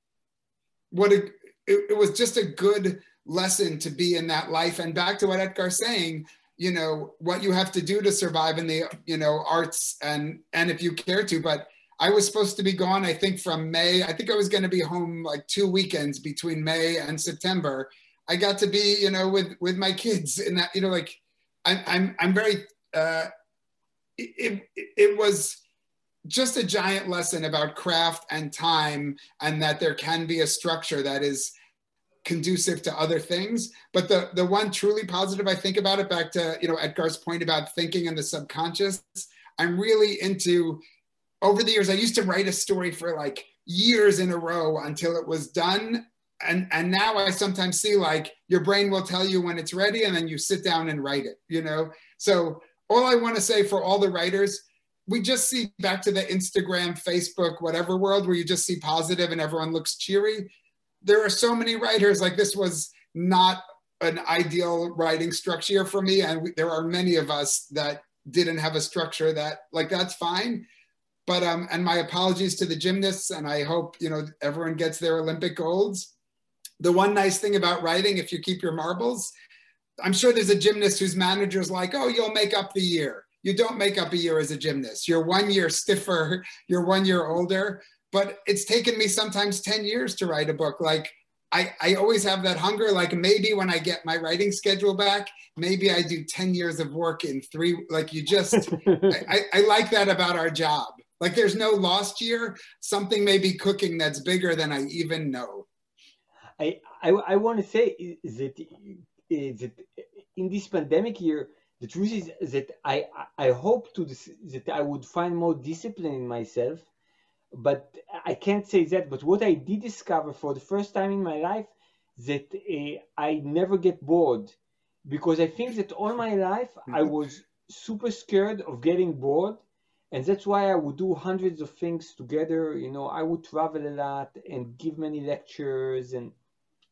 what it, it, it was just a good lesson to be in that life. And back to what Etgar's saying, you know, what you have to do to survive in the, you know, arts and, and if you care to, but I was supposed to be gone, I think from May, I think I was going to be home like two weekends between May and September. I got to be, you know, with, with my kids and that, you know, like I'm, I'm, I'm very, uh, it, it, it was, just a giant lesson about craft and time and that there can be a structure that is conducive to other things. But the the one truly positive i think about it back to you know Etgar's point about thinking in the subconscious i'm really into over the years i used to write a story for like years in a row until it was done. And and now i sometimes see like your brain will tell you when it's ready and then you sit down and write it you know? So all i want to say for all the writers we just see back to the Instagram, Facebook, whatever world where you just see positive and everyone looks cheery. There are so many writers like this was not an ideal writing structure for me, and we, there are many of us that didn't have a structure that like that's fine. But um, and my apologies to the gymnasts, and I hope you know everyone gets their Olympic golds. The one nice thing about writing, if you keep your marbles, I'm sure there's a gymnast whose manager's like, oh, you'll make up the year you don't make up a year as a gymnast. You're one year stiffer, you're one year older. But it's taken me sometimes 10 years to write a book. Like I, I always have that hunger. Like maybe when I get my writing schedule back, maybe I do 10 years of work in three. Like you just, I, I like that about our job. Like there's no lost year. Something may be cooking that's bigger than I even know. I, I, I want to say that, that in this pandemic year, the truth is that I I hope to that I would find more discipline in myself, but I can't say that. But what I did discover for the first time in my life that uh, I never get bored, because I think that all my life I mm-hmm. was super scared of getting bored, and that's why I would do hundreds of things together. You know, I would travel a lot and give many lectures and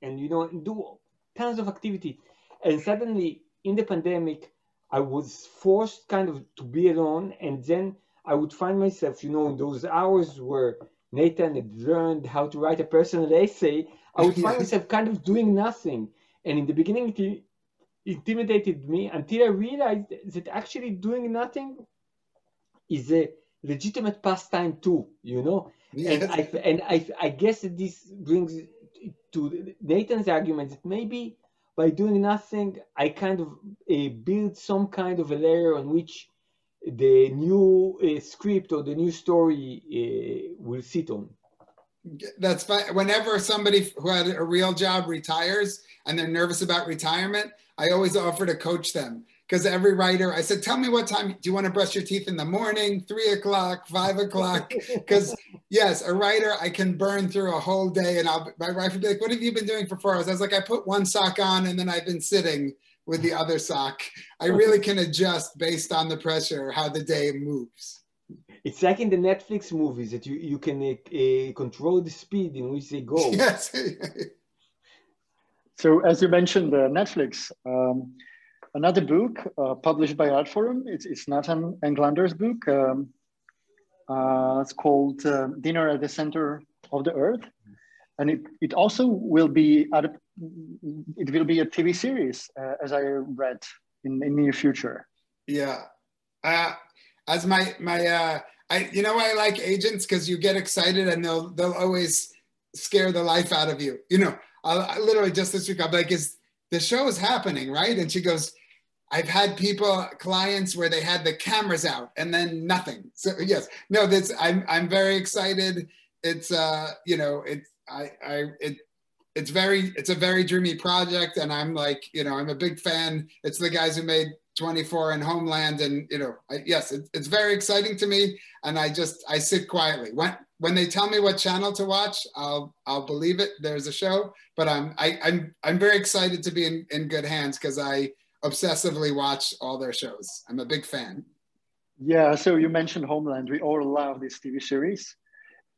and you know do tons of activity. And suddenly in the pandemic, I was forced kind of to be alone, and then I would find myself, you know, in those hours where Nathan had learned how to write a personal essay, I would find myself kind of doing nothing. And in the beginning, it intimidated me until I realized that actually doing nothing is a legitimate pastime too, you know. Yes. And I and I I guess this brings to Nathan's argument that maybe by doing nothing, I kind of uh, build some kind of a layer on which the new uh, script or the new story uh, will sit on. That's fine. Whenever somebody who had a real job retires and they're nervous about retirement, I always offer to coach them because every writer, I said, tell me what time do you want to brush your teeth in the morning, three o'clock, five o'clock? Because yes, a writer, I can burn through a whole day and I'll, my wife would be like, what have you been doing for four hours? I was like, I put one sock on and then I've been sitting with the other sock. I really can adjust based on the pressure, how the day moves. It's like in the Netflix movies that you, you can uh, uh, control the speed in which they go. Yes. so as you mentioned, uh, Netflix, um, another book uh, published by Art Forum, It's, it's Nathan Englander's book. Um, uh, it's called uh, Dinner at the Center of the Earth. And it, it also will be, it will be a TV series, uh, as I read in the near future. Yeah. Uh, as my, my uh, I, you know, I like agents because you get excited and they'll, they'll always scare the life out of you. You know, I, I literally just this week, I'm like, is the show is happening, right? And she goes, I've had people, clients where they had the cameras out and then nothing. So yes, no, that's I'm I'm very excited. It's uh, you know, it's I I it it's very it's a very dreamy project and I'm like, you know, I'm a big fan. It's the guys who made 24 and Homeland and you know, I, yes, it, it's very exciting to me and I just I sit quietly. When when they tell me what channel to watch, I'll I'll believe it. There's a show, but I'm I, I'm I'm very excited to be in, in good hands because I obsessively watch all their shows. I'm a big fan. Yeah, so you mentioned Homeland. We all love this TV series.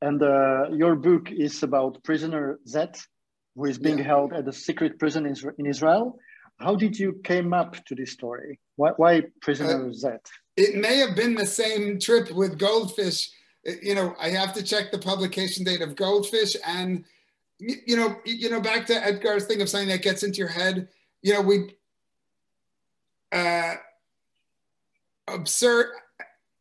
And uh, your book is about prisoner Z, who is being yeah. held at a secret prison in Israel. How did you came up to this story? Why, why prisoner uh, Z? It may have been the same trip with Goldfish. You know, I have to check the publication date of Goldfish and you know, you know, back to Etgar's thing of something that gets into your head. You know, we uh, absurd.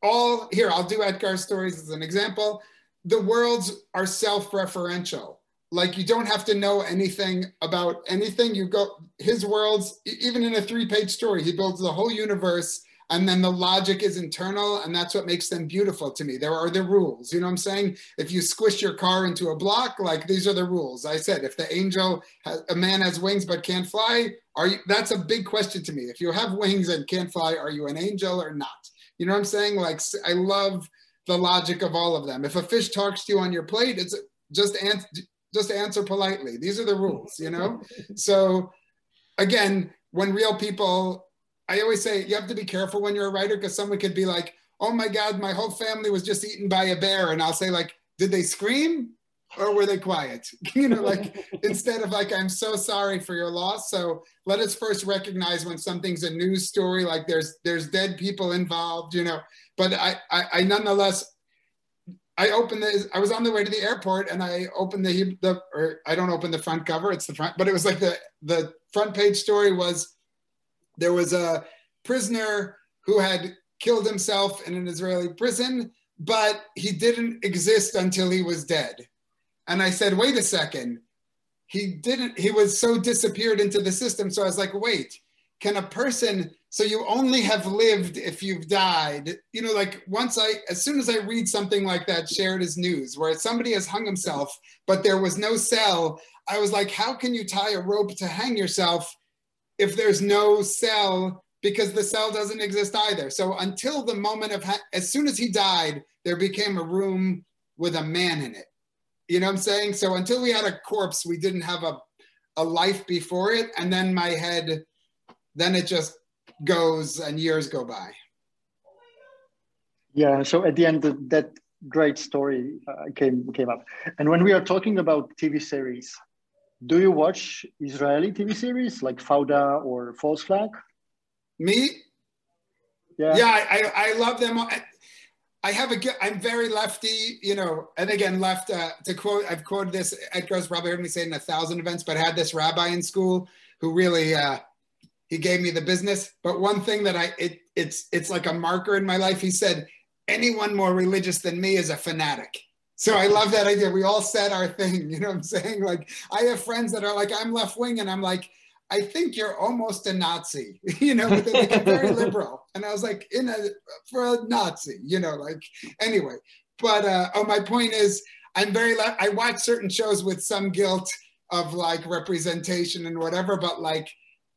All here, I'll do Etgar stories as an example. The worlds are self-referential. Like you don't have to know anything about anything. You go his worlds, even in a three-page story, he builds the whole universe and then the logic is internal and that's what makes them beautiful to me. There are the rules you know what i'm saying? If you squish your car into a block like these are the rules. I said if the angel has, a man has wings but can't fly are you that's a big question to me. If you have wings and can't fly are you an angel or not? You know what i'm saying? Like i love the logic of all of them if a fish talks to you on your plate it's just answer just answer politely these are the rules you know so again when real people I always say you have to be careful when you're a writer because someone could be like, "Oh my God, my whole family was just eaten by a bear," and I'll say like, "Did they scream?" Or were they quiet? you know, like instead of like, I'm so sorry for your loss. So let us first recognize when something's a news story, like there's there's dead people involved, you know. But I, I, I nonetheless I opened the, I was on the way to the airport and I opened the, the, or I don't open the front cover, it's the front, but it was like the, the front page story was there was a prisoner who had killed himself in an Israeli prison, but he didn't exist until he was dead. And I said, wait a second. He didn't, he was so disappeared into the system. So I was like, wait, can a person, so you only have lived if you've died? You know, like once I, as soon as I read something like that shared as news, where somebody has hung himself, but there was no cell, I was like, how can you tie a rope to hang yourself if there's no cell because the cell doesn't exist either. So until the moment of, as soon as he died, there became a room with a man in it. You know what I'm saying? So until we had a corpse, we didn't have a, a life before it. And then my head, then it just goes and years go by. Yeah. So at the end, that great story uh, came came up. And when we are talking about TV series, do you watch Israeli TV series like Fauda or False Flag? Me? Yeah. Yeah, I, I, I love them. I have a good, I'm very lefty, you know, and again, left uh, to quote, I've quoted this, Etgar's probably heard me say it in a thousand events, but I had this rabbi in school who really, uh, he gave me the business. But one thing that I, it, it's, it's like a marker in my life. He said, anyone more religious than me is a fanatic. So I love that idea. We all said our thing, you know what I'm saying? Like I have friends that are like, I'm left wing and I'm like, I think you're almost a Nazi, you know, like very liberal. And I was like, in a, for a Nazi, you know, like, anyway. But, uh, oh, my point is, I'm very, le- I watch certain shows with some guilt of like representation and whatever, but like,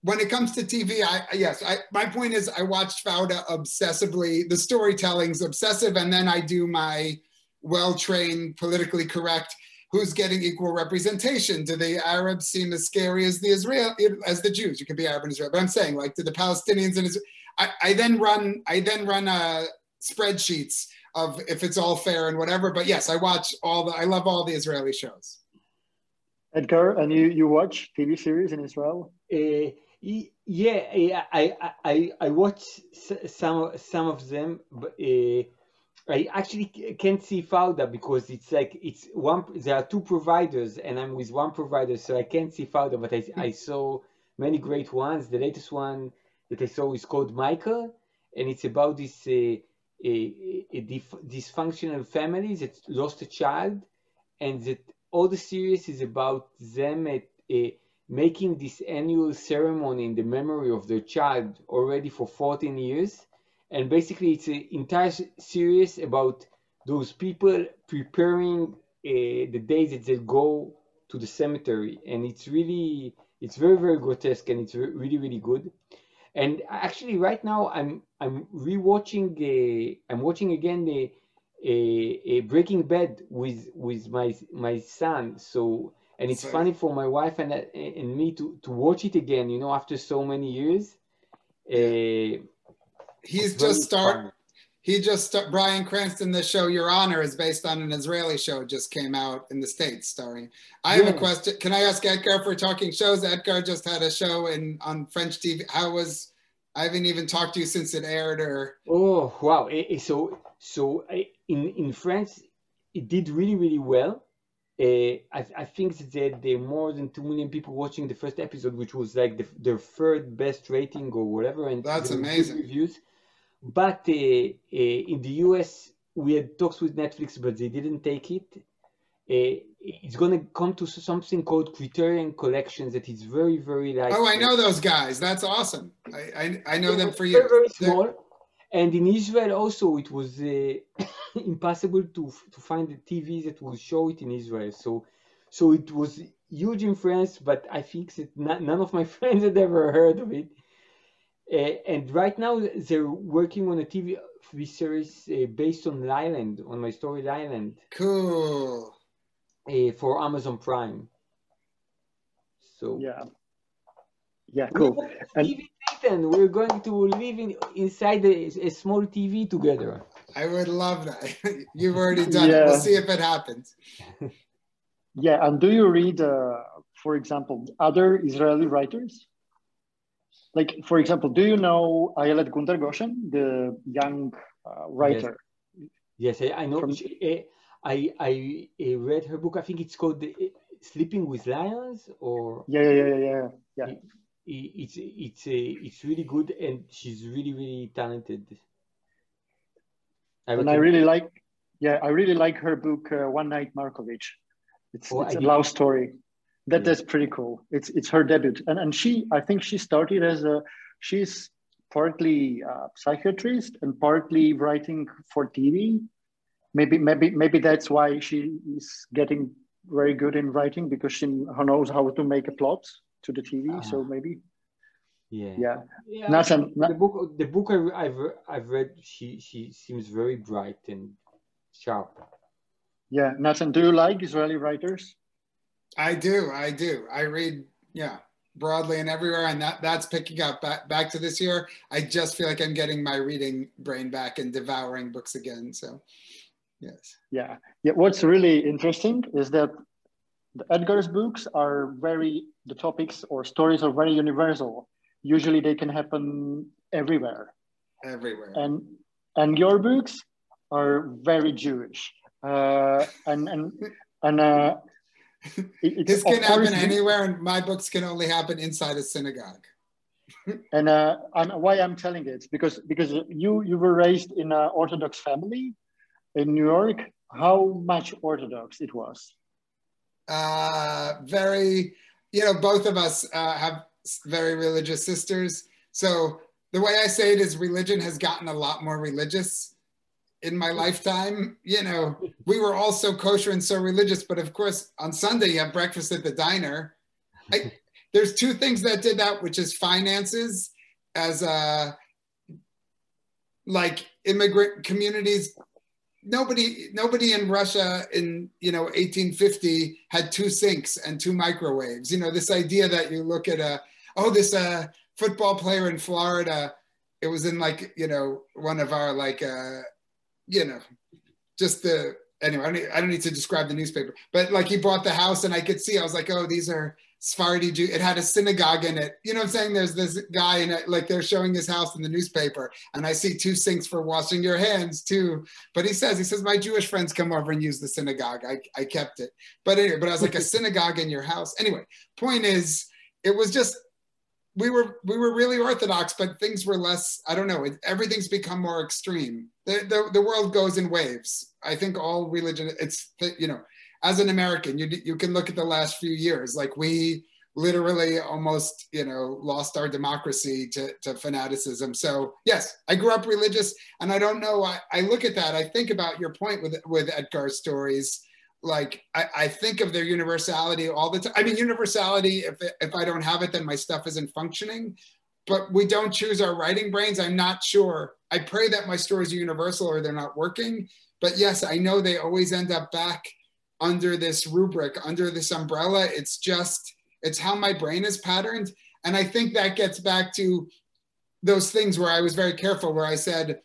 when it comes to TV, I yes, I, my point is I watched Fauda obsessively. The storytelling's obsessive, and then I do my well-trained, politically correct who's getting equal representation? Do the Arabs seem as scary as the Israel as the Jews? You can be Arab and Israel, but I'm saying like to the Palestinians and Israel. I, I then run I then run uh, spreadsheets of if it's all fair and whatever. But yes, I watch all the I love all the Israeli shows. Etgar, and you you watch TV series in Israel? Uh, yeah, I I I watch some some of them, but. Uh, I actually can't see Fauda because it's like it's one. There are two providers, and I'm with one provider, so I can't see Fauda. But I, I saw many great ones. The latest one that I saw is called Michael, and it's about this uh, a, a dif- dysfunctional family that lost a child, and that all the series is about them at, uh, making this annual ceremony in the memory of their child already for 14 years. And basically it's an entire series about those people preparing uh, the days that they go to the cemetery. And it's really it's very very grotesque and it's really really good. And actually right now i'm i'm rewatching uh, i'm watching again the a, a breaking bad with with my my son. So and it's Sorry. funny for my wife and and me to to watch it again you know after so many years uh, eh, he's just start. He just start, Bryan Cranston. The show Your Honor is based on an Israeli show just came out in the states, starring. I have a question. Can I ask Etgar for talking shows? Etgar just had a show in on French TV. How was? I haven't even talked to you since it aired. Or oh wow! Eh, eh, so so in in France, it did really really well. Uh, I, I, think that there are more than 2 million people watching the first episode, which was like the, their third best rating or whatever. And that's amazing. Reviews. But uh, uh, in the US, we had talks with Netflix, but they didn't take it. Uh, it's going to come to something called Criterion Collections that is very, very like. Oh, I know those guys. That's awesome. I, I, I know them for years. Very, very small. And in Israel also, it was uh, impossible to to find the TV that will show it in Israel. So, so it was huge in France, but I think that none of my friends had ever heard of it. Uh, and right now they're working on a TV series uh, based on Island, on my story Island. Cool. Uh, for Amazon Prime. So yeah, yeah, cool. And Nathan, we're going to live in, inside a, a small TV together. I would love that. You've already done yeah. it. We'll see if it happens. yeah, and do you read, uh, for example, other Israeli writers? Like, for example, do you know Ayelet Gundar-Goshen, the young uh, writer? Yes, yes I, know. From... She, I, I, I read her book. I think it's called uh, Sleeping with Lions, or yeah, yeah, yeah, yeah, yeah it's it's a, it's really good and she's really really talented. I and I really like yeah I really like her book uh, One Night Markovitch. It's, oh, it's a love story. That yeah. that's pretty cool. It's it's her debut and and she I think she started as a she's partly a psychiatrist and partly writing for TV. Maybe maybe maybe that's why she is getting very good in writing because she knows how to make a plot to the TV. Uh-huh. So maybe. Yeah. Yeah. yeah Nathan, the book, the book I, have I've read, she she seems very bright and sharp. Yeah, Nathan, do you like Israeli writers? I do. I do. I read. Yeah, broadly and everywhere, and that that's picking up back back to this year. I just feel like I'm getting my reading brain back and devouring books again. So, yes. Yeah, yeah. What's really interesting is that the Etgar's books are very the topics or stories are very universal. Usually, they can happen everywhere. Everywhere. And and your books are very Jewish. Uh, and and and uh, it, this can happen anywhere, and my books can only happen inside a synagogue. and uh, I'm, why I'm telling it because because you you were raised in an Orthodox family in New York. How much Orthodox it was? Uh, very, you know, both of us uh, have very religious sisters. So the way I say it is, religion has gotten a lot more religious in my lifetime. You know, we were all so kosher and so religious, but of course, on Sunday you have breakfast at the diner. I, there's two things that did that, which is finances, as a like immigrant communities. Nobody, nobody in Russia in you know 1850 had two sinks and two microwaves. You know, this idea that you look at a oh this uh, football player in Florida. It was in like you know one of our like uh, you know, just the anyway. I don't, I don't need to describe the newspaper, but like he bought the house, and I could see. I was like, oh, these are Sephardi Jew. It had a synagogue in it. You know what I'm saying? There's this guy in it, like they're showing his house in the newspaper, and I see two sinks for washing your hands too. But he says, he says, my Jewish friends come over and use the synagogue. I, I kept it. But anyway, but I was like a synagogue in your house. Anyway, point is, it was just we were we were really orthodox, but things were less. I don't know. It, everything's become more extreme. The, the the world goes in waves. I think all religion. It's you know, as an American, you you can look at the last few years. Like we literally almost you know lost our democracy to, to fanaticism so yes i grew up religious and i don't know I, I look at that i think about your point with with etgar's stories like I, I, think of their universality all the time. I mean, universality. If if I don't have it, then my stuff isn't functioning. But we don't choose our writing brains. I'm not sure. I pray that my stories are universal or they're not working. But yes, I know they always end up back under this rubric, under this umbrella. It's just it's how my brain is patterned, and I think that gets back to those things where I was very careful, where I said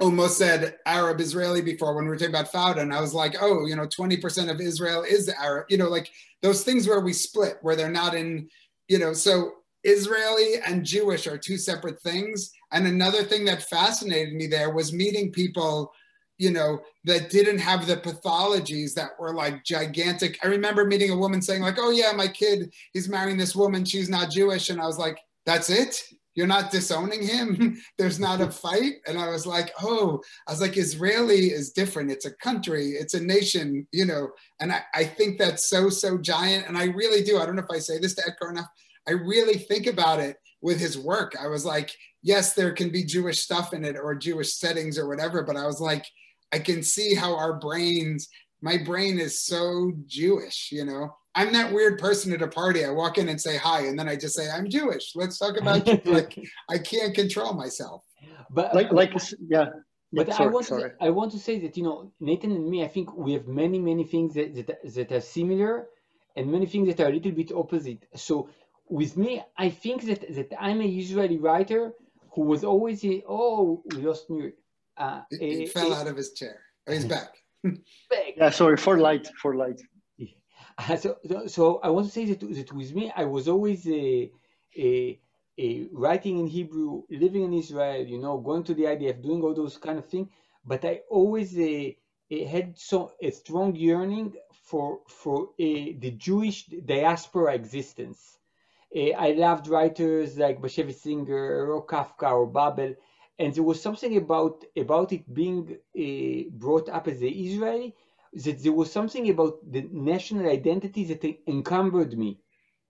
almost said Arab Israeli before when we were talking about Fauda, and I was like, oh, you know, 20% of Israel is Arab, you know, like those things where we split, where they're not in, you know, so Israeli and Jewish are two separate things. And another thing that fascinated me there was meeting people, you know, that didn't have the pathologies that were like gigantic. I remember meeting a woman saying, like, oh yeah, my kid, he's marrying this woman, she's not Jewish. And I was like, that's it? you're not disowning him. There's not a fight. And I was like, oh, I was like, Israeli is different. It's a country, it's a nation, you know. And I, I think that's so, so giant. And I really do. I don't know if I say this to Etgar enough. I really think about it with his work. I was like, yes, there can be Jewish stuff in it or Jewish settings or whatever, but I was like, I can see how our brains, my brain is so Jewish, you know. I'm that weird person at a party. I walk in and say hi, and then I just say I'm Jewish. Let's talk about like I can't control myself. But like like yeah. But sorry, I want to I want to say that you know Nathan and me I think we have many many things that, that that are similar and many things that are a little bit opposite. So with me I think that that I'm a Israeli writer who was always a, oh we lost me. Uh, he, he a, fell a, out of his chair. Oh, he's back. back. Yeah, sorry for light for light. so, so I want to say that, that with me, I was always a, a, a writing in Hebrew, living in Israel, you know, going to the IDF, doing all those kind of things. But I always uh, had so a strong yearning for for uh, the Jewish diaspora existence. Uh, I loved writers like Bashevis Singer, or Kafka, or Babel, and there was something about about it being uh, brought up as an Israeli that there was something about the national identity that encumbered me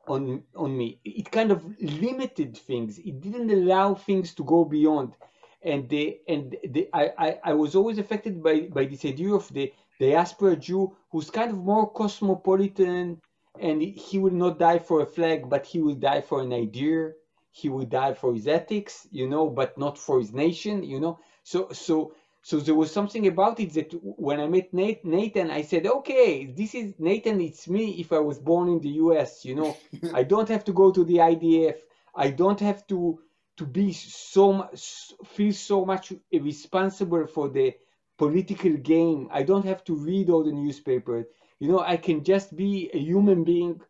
on on me. It kind of limited things. It didn't allow things to go beyond. And the and the, I, I, I was always affected by, by this idea of the diaspora Jew who's kind of more cosmopolitan and he will not die for a flag, but he will die for an idea. He would die for his ethics, you know, but not for his nation, you know. So so so there was something about it that when I met Nate, Nathan, I said, okay, this is Nathan, it's me if I was born in the US, you know, I don't have to go to the IDF. I don't have to to be so feel so much responsible for the political game. I don't have to read all the newspapers. You know, I can just be a human being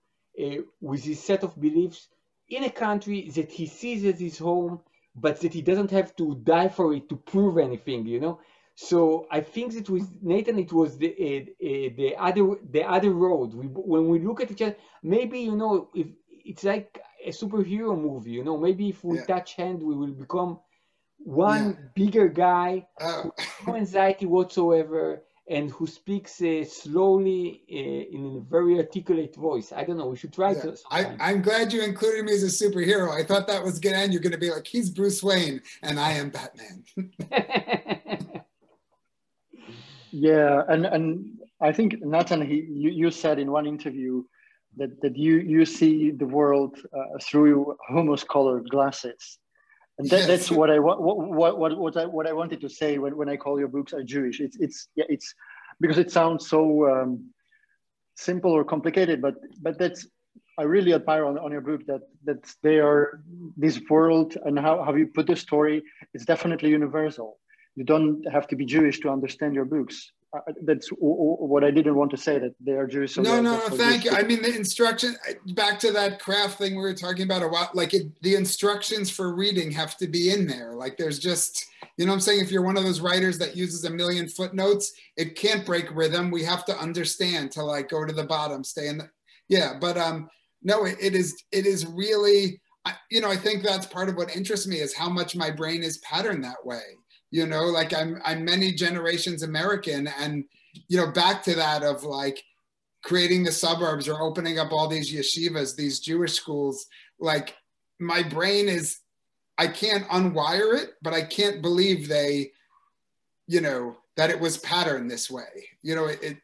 uh, with his set of beliefs in a country that he sees as his home, but that he doesn't have to die for it to prove anything. You know. So I think that with Nathan, it was the uh, uh, the other the other road. We, when we look at each other, maybe you know if it's like a superhero movie. You know, maybe if we yeah. touch hand, we will become one yeah. bigger guy, oh. no anxiety whatsoever, and who speaks uh, slowly uh, in a very articulate voice. I don't know. We should try yeah. to. I, am glad you included me as a superhero. I thought that was going to end. You're going to be like, he's Bruce Wayne, and I am Batman. yeah, and and I think Nathan, he you, you said in one interview that, that you, you see the world uh, through hummus colored glasses. And that, yes. that's what I what, what, what, what, I, what I wanted to say when, when I call your books are Jewish. It's, it's, yeah, it's because it sounds so um, simple or complicated, but, but that's, I really admire on, on your book that, that they are this world and how, how you put the story is definitely universal. You don't have to be Jewish to understand your books that's what I didn't want to say that they are Jewish. So no, no, no. Thank you. I mean, the instruction back to that craft thing we were talking about a while. Like it, the instructions for reading have to be in there. Like there's just, you know, I'm saying if you're one of those writers that uses a million footnotes, it can't break rhythm. We have to understand to like go to the bottom, stay in the, yeah. But um, no, it, it is, it is really, you know, I think that's part of what interests me is how much my brain is patterned that way you know like i'm i'm many generations american and you know back to that of like creating the suburbs or opening up all these yeshivas these jewish schools like my brain is i can't unwire it but i can't believe they you know that it was patterned this way. You know it, it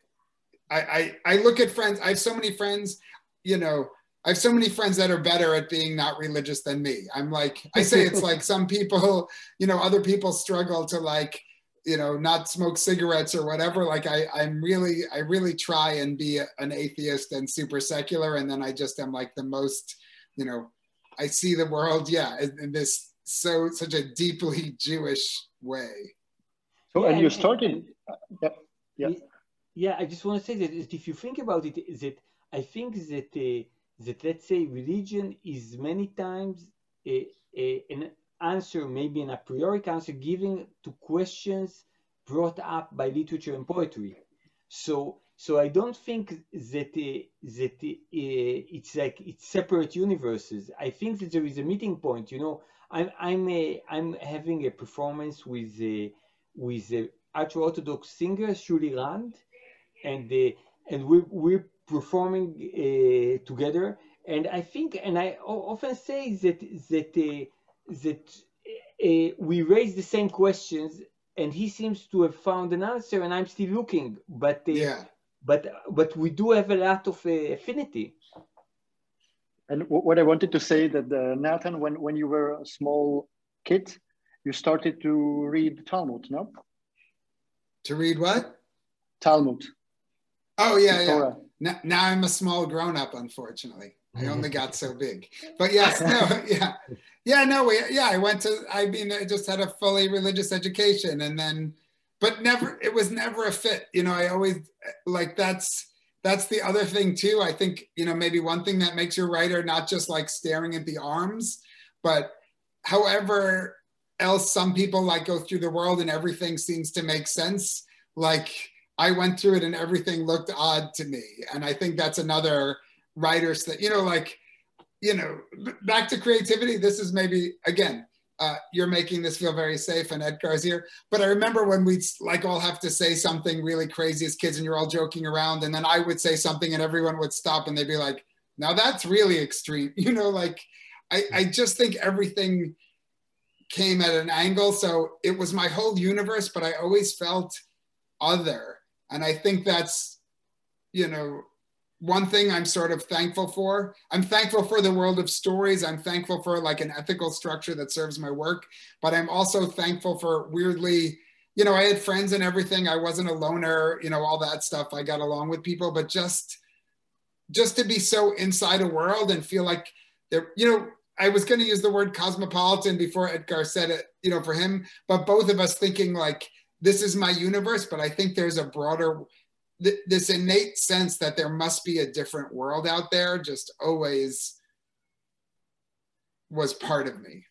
I, I i look at friends i have so many friends you know I have so many friends that are better at being not religious than me. I'm like, I say it's like some people, you know, other people struggle to like, you know, not smoke cigarettes or whatever. Like I, I'm really, I really try and be a, an atheist and super secular. And then I just am like the most, you know, I see the world, yeah, in, in this so, such a deeply Jewish way. So, yeah, and you started, uh, yeah, yeah. Yeah, I just want to say that if you think about it, is that I think that uh, that let's say religion is many times a, a, an answer, maybe an a priori answer given to questions brought up by literature and poetry. So, so I don't think that uh, that uh, it's like it's separate universes. I think that there is a meeting point. You know, I'm I'm a, I'm having a performance with a, with a ultra orthodox singer Shuli Rand, and uh, and we we're performing uh, together. And I think, and I often say that that uh, that uh, we raise the same questions, and he seems to have found an answer, and I'm still looking. But uh, yeah. but but we do have a lot of uh, affinity. And what I wanted to say that uh, Nathan, when when you were a small kid, you started to read Talmud, no? To read what? Talmud. Oh yeah, yeah. Now, now I'm a small grown up, unfortunately. I mm-hmm. only got so big. But yes, no, yeah. Yeah, no, we, yeah, I went to, I mean, I just had a fully religious education and then, but never, it was never a fit. You know, I always, like, that's, that's the other thing too. I think, you know, maybe one thing that makes your writer not just like staring at the arms, but however else some people like go through the world and everything seems to make sense. Like, I went through it and everything looked odd to me. And I think that's another writer's that, you know, like, you know, back to creativity. This is maybe, again, uh, you're making this feel very safe and Etgar's here. But I remember when we'd like all have to say something really crazy as kids and you're all joking around. And then I would say something and everyone would stop and they'd be like, now that's really extreme. You know, like I, I just think everything came at an angle. So it was my whole universe, but I always felt other and I think that's, you know, one thing I'm sort of thankful for. I'm thankful for the world of stories. I'm thankful for like an ethical structure that serves my work, but I'm also thankful for weirdly you know, I had friends and everything. I wasn't a loner, you know, all that stuff. I got along with people, but just just to be so inside a world and feel like there, you know, I was going to use the word cosmopolitan before Etgar said it, you know, for him, but both of us thinking like this is my universe, but I think there's a broader th- this innate sense that there must be a different world out there just always was part of me.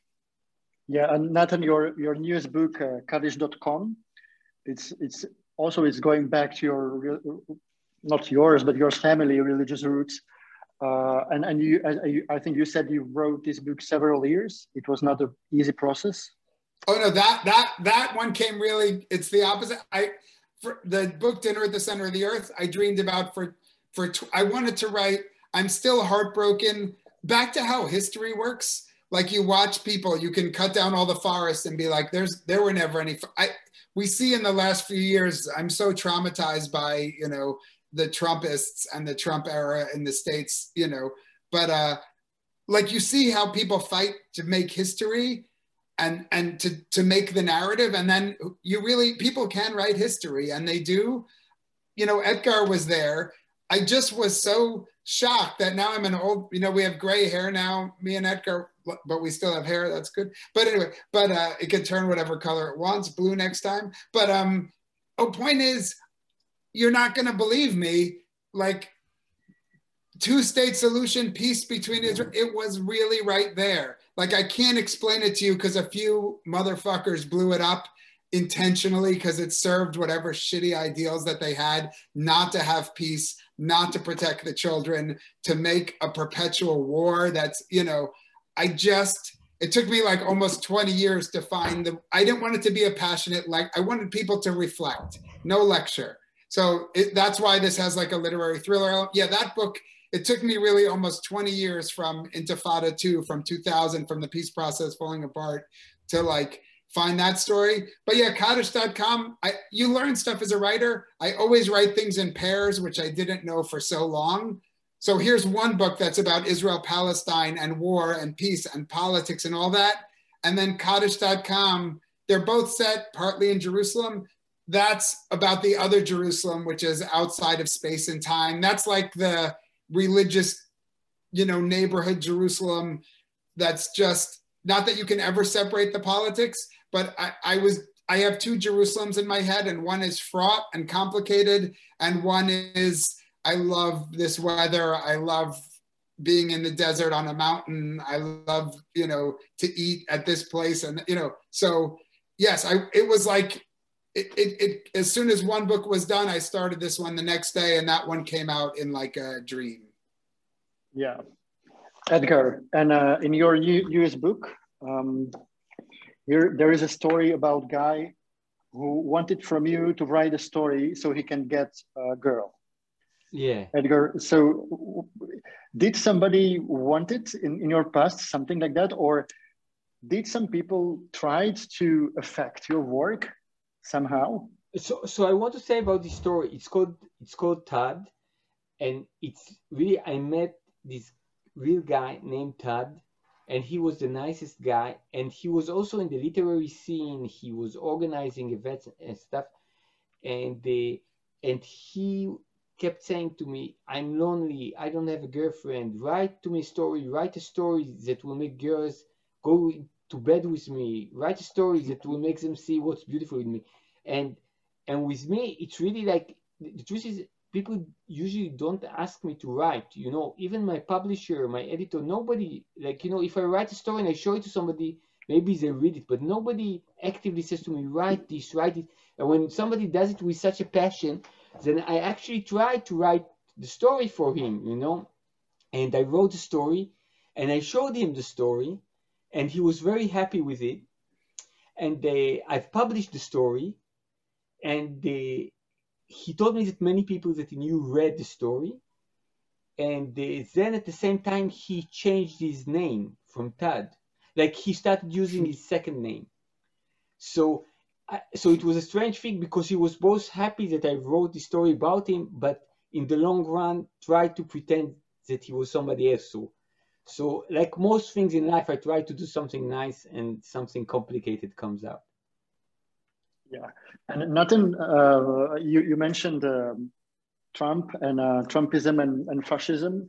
Yeah, and Nathan, your your newest book, uh, Kaddish.com, it's it's also it's going back to your not yours but your family religious roots, uh, and and you I, I think you said you wrote this book several years. It was not an easy process. Oh no, that that that one came really. It's the opposite. I for the book Dinner at the Center of the Earth. I dreamed about for for I wanted to write. I'm still heartbroken. Back to how history works like you watch people, you can cut down all the forests and be like, there's there were never any. I we see in the last few years, I'm so traumatized by you know the Trumpists and the Trump era in the states, you know, but uh, like you see how people fight to make history and and to to make the narrative and then you really people can write history and they do you know etgar was there i just was so shocked that now i'm an old you know we have gray hair now me and etgar but we still have hair. That's good. But anyway, but uh, it can turn whatever color it wants, blue next time. But um, oh, point is, you're not going to believe me. Like two state solution, peace between Israel. It was really right there. Like I can't explain it to you because a few motherfuckers blew it up intentionally because it served whatever shitty ideals that they had not to have peace not to protect the children to make a perpetual war that's you know I just it took me like almost 20 years to find the I didn't want it to be a passionate like I wanted people to reflect, no lecture. So it, that's why this has like a literary thriller. Yeah, that book it took me really almost 20 years from Intifada 2 from 2000 from the peace process falling apart to like find that story. But yeah, Kaddish.com, I, you learn stuff as a writer. I always write things in pairs, which I didn't know for so long. So here's one book that's about Israel, Palestine, and war and peace and politics and all that. And then Kaddish.com, they're both set partly in Jerusalem. That's about the other Jerusalem, which is outside of space and time. That's like the religious, you know, neighborhood Jerusalem. That's just not that you can ever separate the politics, but I, I was I have two Jerusalems in my head, and one is fraught and complicated, and one is I love this weather. I love being in the desert on a mountain. I love, you know, to eat at this place. And, you know, so yes, I, it was like, it, it, it, as soon as one book was done, I started this one the next day and that one came out in like a dream. Yeah. Etgar, and uh, in your US book, um, here, there is a story about guy who wanted from you to write a story so he can get a girl yeah. Etgar, so did somebody want it in, in your past, something like that? Or did some people tried to affect your work somehow? So, so I want to say about this story. It's called it's called Tad, and it's really I met this real guy named Todd, and he was the nicest guy, and he was also in the literary scene. He was organizing events and stuff, and and he kept saying to me, I'm lonely, I don't have a girlfriend, write to me a story, write a story that will make girls go to bed with me, write a story that will make them see what's beautiful in me. And and with me, it's really like the truth is people usually don't ask me to write, you know, even my publisher, my editor, nobody like, you know, if I write a story and I show it to somebody, maybe they read it, but nobody actively says to me, write this, write it. And when somebody does it with such a passion, then I actually try to write the story for him, you know, and I wrote the story and I showed him the story and he was very happy with it. And they, I've published the story and they, he told me that many people that he knew read the story. And then at the same time, he changed his name from Tad. Like he started using his second name. So so it was a strange thing because he was both happy that I wrote the story about him, but in the long run tried to pretend that he was somebody else. So, so like most things in life, I try to do something nice and something complicated comes out. Yeah, and Nathan, uh, you you mentioned um, Trump and uh, Trumpism and, and fascism.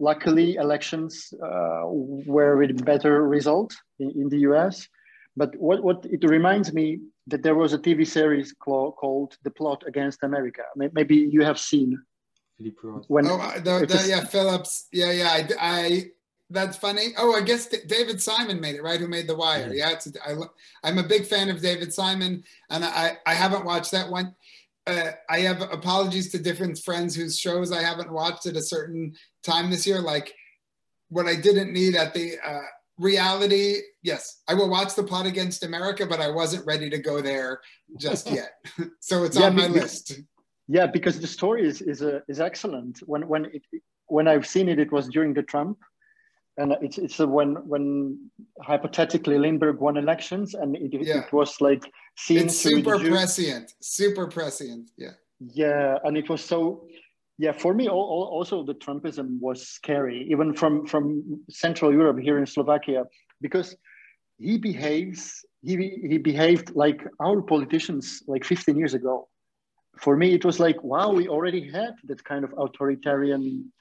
Luckily, elections uh, were with better result in, in, the US. But what, what it reminds me that there was a TV series called The Plot Against America. Maybe you have seen. When oh, the, the, yeah, Phillips. Yeah, yeah. I, I that's funny. Oh, I guess David Simon made it, right? Who made The Wire? Yeah, it's a, I, I'm a big fan of David Simon, and I I haven't watched that one uh, I have apologies to different friends whose shows I haven't watched at a certain time this year. Like what I didn't need at the uh, reality. Yes, I will watch the plot against America, but I wasn't ready to go there just yet. so it's yeah, on my list. Yeah, because the story is is, uh, is excellent. When when it, when I've seen it, it was during the Trump and it's it's when when hypothetically Lindbergh won elections, and it, yeah. it was like seen it's super prescient, super prescient, yeah. Yeah, and it was so. Yeah, for me, also the Trumpism was scary, even from from Central Europe here in Slovakia, because he behaves he he behaved like our politicians like 15 years ago. For me, it was like, wow, we already had that kind of authoritarian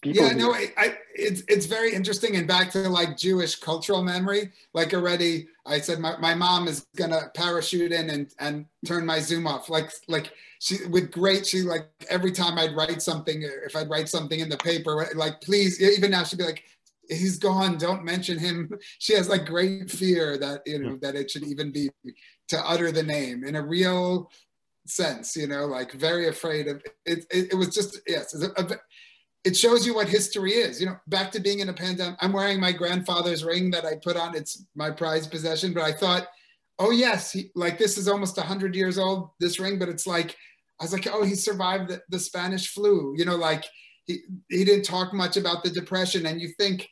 People yeah, no, I, I, it's it's very interesting and back to like Jewish cultural memory. Like already, I said my, my mom is gonna parachute in and and turn my Zoom off. Like like she with great she like every time I'd write something, uh, if I'd write something in the paper, uh, like please, even now she'd be like, he's gone, don't mention him. She has like great fear that you know that it should even be to utter the name in a real sense. You know, like very afraid of it. It, it was just yes. A, a, it shows you what history is. You know, back to being in a pandemic. I'm wearing my grandfather's ring that I put on. It's my prized possession. But I thought, oh yes, he, like this is almost hundred years old. This ring, but it's like I was like, oh, he survived the, the Spanish flu. You know, like he he didn't talk much about the depression, and you think.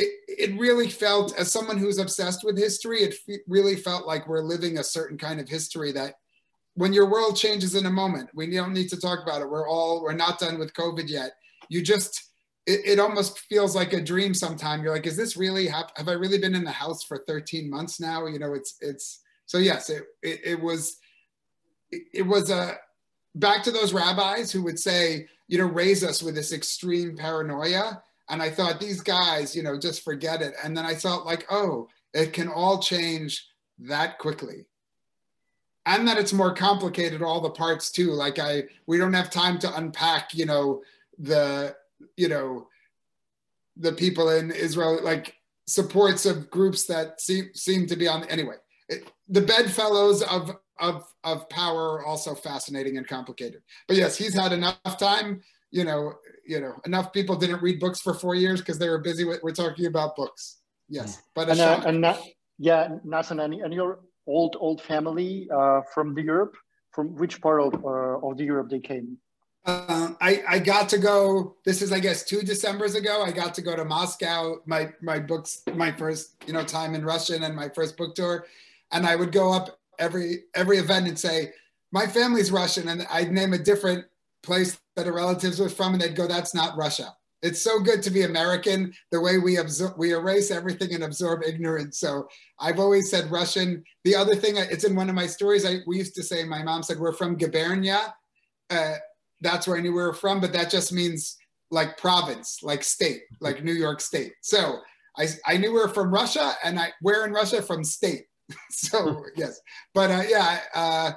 It, it really felt, as someone who's obsessed with history, it f- really felt like we're living a certain kind of history that when your world changes in a moment, we don't need to talk about it. We're all, we're not done with COVID yet you just it, it almost feels like a dream sometimes you're like is this really have, have i really been in the house for 13 months now? You know it's it's so yes it it, it was it, it was a back to those rabbis who would say you know raise us with this extreme paranoia. And i thought these guys you know just forget it. And then i felt like oh it can all change that quickly. And that it's more complicated all the parts too. Like i we don't have time to unpack you know the you know the people in Israel like supports of groups that seem seem to be on anyway. It, the bedfellows of of of power are also fascinating and complicated. But yes, he's had enough time. You know, you know, enough people didn't read books for four years because they were busy with. We're talking about books. Yes, but and, uh, and not, yeah, Nathan, and, and your old old family uh, from the Europe. From which part of uh, of the Europe they came? Uh, I, I got to go. This is, I guess, two December's ago. I got to go to Moscow. My my books, my first you know time in Russian and my first book tour, and I would go up every every event and say my family's Russian, and I'd name a different place that a relatives was from, and they'd go, "That's not Russia." It's so good to be American. The way we absorb, we erase everything and absorb ignorance. So I've always said Russian. The other thing, it's in one of my stories. I we used to say. My mom said we're from Gubernia. Uh, that's where I knew we were from, but that just means like province, like state, like New York State. So I, I knew we were from Russia and I where in Russia from state. so yes, but uh, yeah, uh,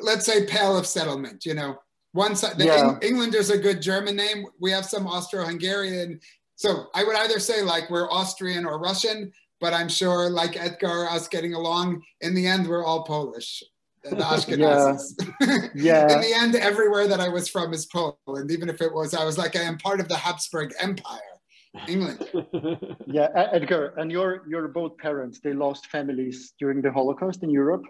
let's say Pale of Settlement, you know, one side, the yeah. Eng- Englander's a good German name. We have some Austro-Hungarian. So I would either say like we're Austrian or Russian, but I'm sure like Etgar, us getting along in the end, we're all Polish the Ashkenazis. yeah. yeah. In the end, everywhere that I was from is Poland. Even if it was, I was like, I am part of the Habsburg Empire, England. yeah, Etgar, and your your both parents, they lost families during the Holocaust in Europe.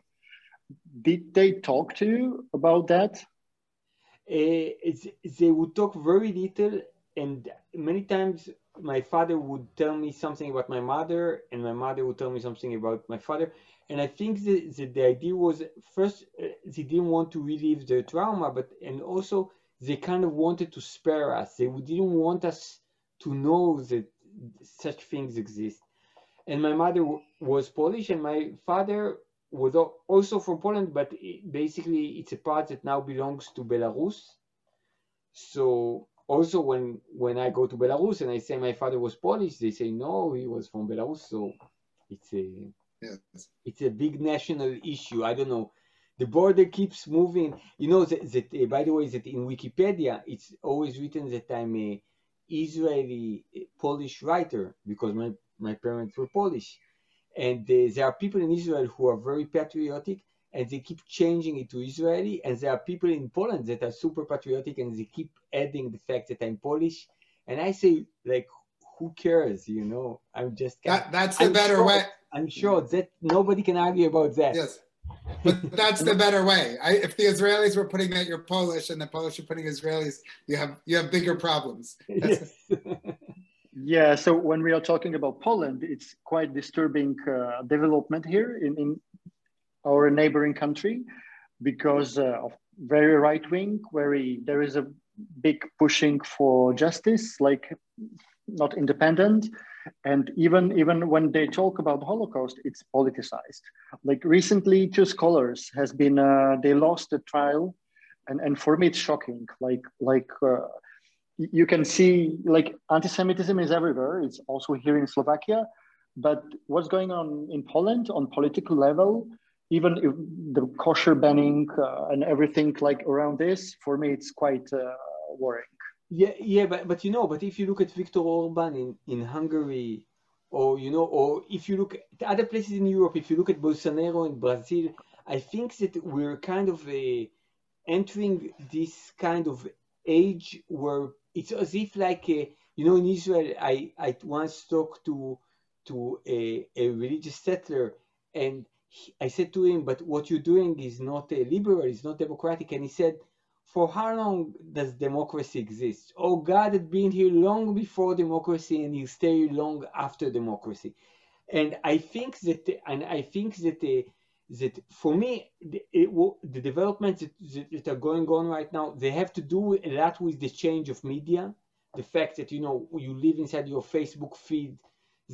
Did they talk to you about that? Uh, they would talk very little, and many times my father would tell me something about my mother, and my mother would tell me something about my father and I think that, that the idea was first uh, they didn't want to relive their trauma, but and also they kind of wanted to spare us. They didn't want us to know that such things exist. And my mother was Polish, and my father was also from Poland, but it, basically it's a part that now belongs to Belarus. So also when when I go to Belarus and I say my father was Polish, they say no, he was from Belarus. So it's a yes. it's a big national issue. I don't know. The border keeps moving. You know that, that uh, by the way that in Wikipedia it's always written that I'm a Israeli uh, Polish writer because my my parents were Polish, and uh, there are people in Israel who are very patriotic and they keep changing it to Israeli. And there are people in Poland that are super patriotic and they keep adding the fact that I'm Polish. And I say, like, who cares? You know, I'm just. That, that's the I'm better sure, way. I'm sure that nobody can argue about that. Yes. But that's the better way. I, if the Israelis were putting that you're Polish and the Polish are putting Israelis, you have you have bigger problems. Yes. yeah. So when we are talking about Poland, it's quite disturbing uh, development here in, in our neighboring country because uh, of very right wing, very there is a big pushing for justice, like not independent, and even even when they talk about the Holocaust, it's politicized. Like recently, two scholars has been uh, they lost the trial, and and for me it's shocking. Like like. Uh, you can see like anti-Semitism is everywhere. It's also here in Slovakia, but what's going on in Poland on political level even if the kosher banning uh, and everything like around this, for me, it's quite uh, worrying. Yeah, yeah, but but you know, but if you look at Viktor Orban in in Hungary, or you know, or if you look at other places in Europe, if you look at Bolsonaro in Brazil, I think that we're kind of a, entering this kind of age where it's as if like a, you know in Israel I I once talked to to a, a religious settler and I said to him, but what you're doing is not a liberal, it's not democratic. And he said, for how long does democracy exist? Oh, God had been here long before democracy and he'll stay long after democracy. And I think that, and I think that, uh, that for me, the, it, the developments that, that, are going on right now, they have to do a lot with the change of media. The fact that, you know, you live inside your Facebook feed,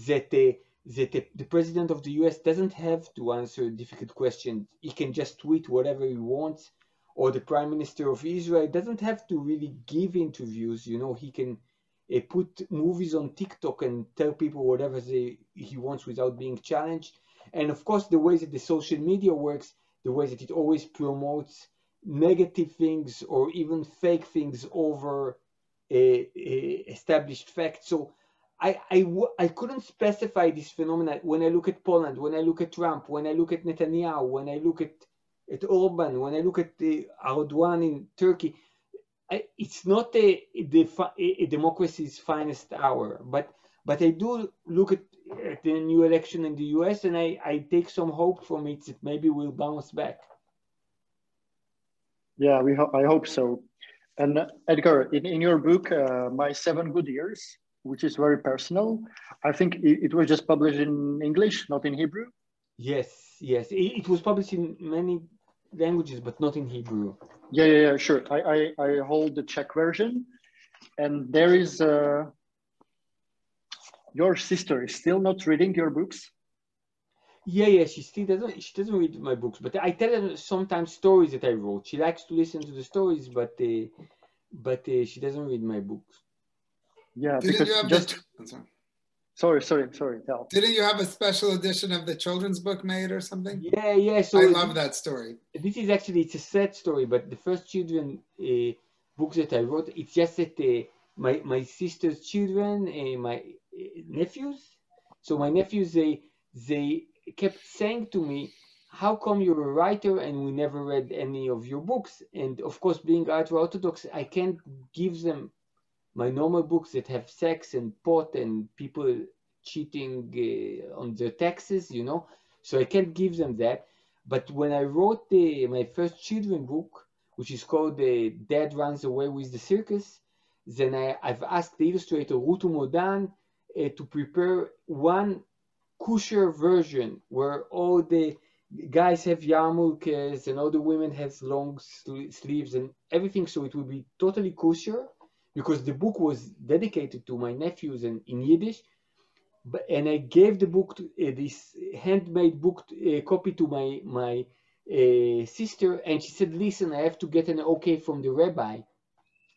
that uh, that the, the, president of the US doesn't have to answer difficult questions. He can just tweet whatever he wants, or the prime minister of Israel doesn't have to really give interviews. You know, he can uh, put movies on TikTok and tell people whatever they, he wants without being challenged. And of course, the way that the social media works, the way that it always promotes negative things or even fake things over uh, uh, established facts. So I, I, I couldn't specify this phenomenon when I look at Poland, when I look at Trump, when I look at Netanyahu, when I look at, at Orban, when I look at the Erdogan in Turkey. I, it's not a, a, a, democracy's finest hour, but but I do look at, at, the new election in the US and I, I take some hope from it that maybe we'll bounce back. Yeah, we ho- I hope so. And Etgar, in, in your book, uh, My Seven Good Years, which is very personal. I think it, it was just published in English, not in Hebrew. Yes, yes. It, it, was published in many languages, but not in Hebrew. Yeah, yeah, yeah sure. I, I, I hold the Czech version. And there is uh, your sister is still not reading your books. Yeah, yeah, she still doesn't. She doesn't read my books, but I tell her sometimes stories that I wrote. She likes to listen to the stories, but uh, but uh, she doesn't read my books. Yeah, because you have just. The, sorry. sorry, sorry, sorry. Tell. Didn't you have a special edition of the children's book made or something? Yeah, yeah. So I love that story. This is actually it's a sad story, but the first children uh, books that I wrote, it's just that uh, my my sister's children, uh, my uh, nephews. So my nephews, they they kept saying to me, how come you're a writer and we never read any of your books? And of course, being ultra orthodox, I can't give them my normal books that have sex and pot and people cheating uh, on their taxes, you know. So I can't give them that. But when I wrote the, my first children book, which is called the Dad Runs Away with the Circus, then I, have asked the illustrator Rutu Modan uh, to prepare one kosher version where all the guys have yarmulkes and all the women have long sleeves and everything, so it will be totally kosher because the book was dedicated to my nephews and in Yiddish. but and I gave the book to uh, this handmade book uh, copy to my my uh, sister, and she said, "Listen, I have to get an okay from the rabbi."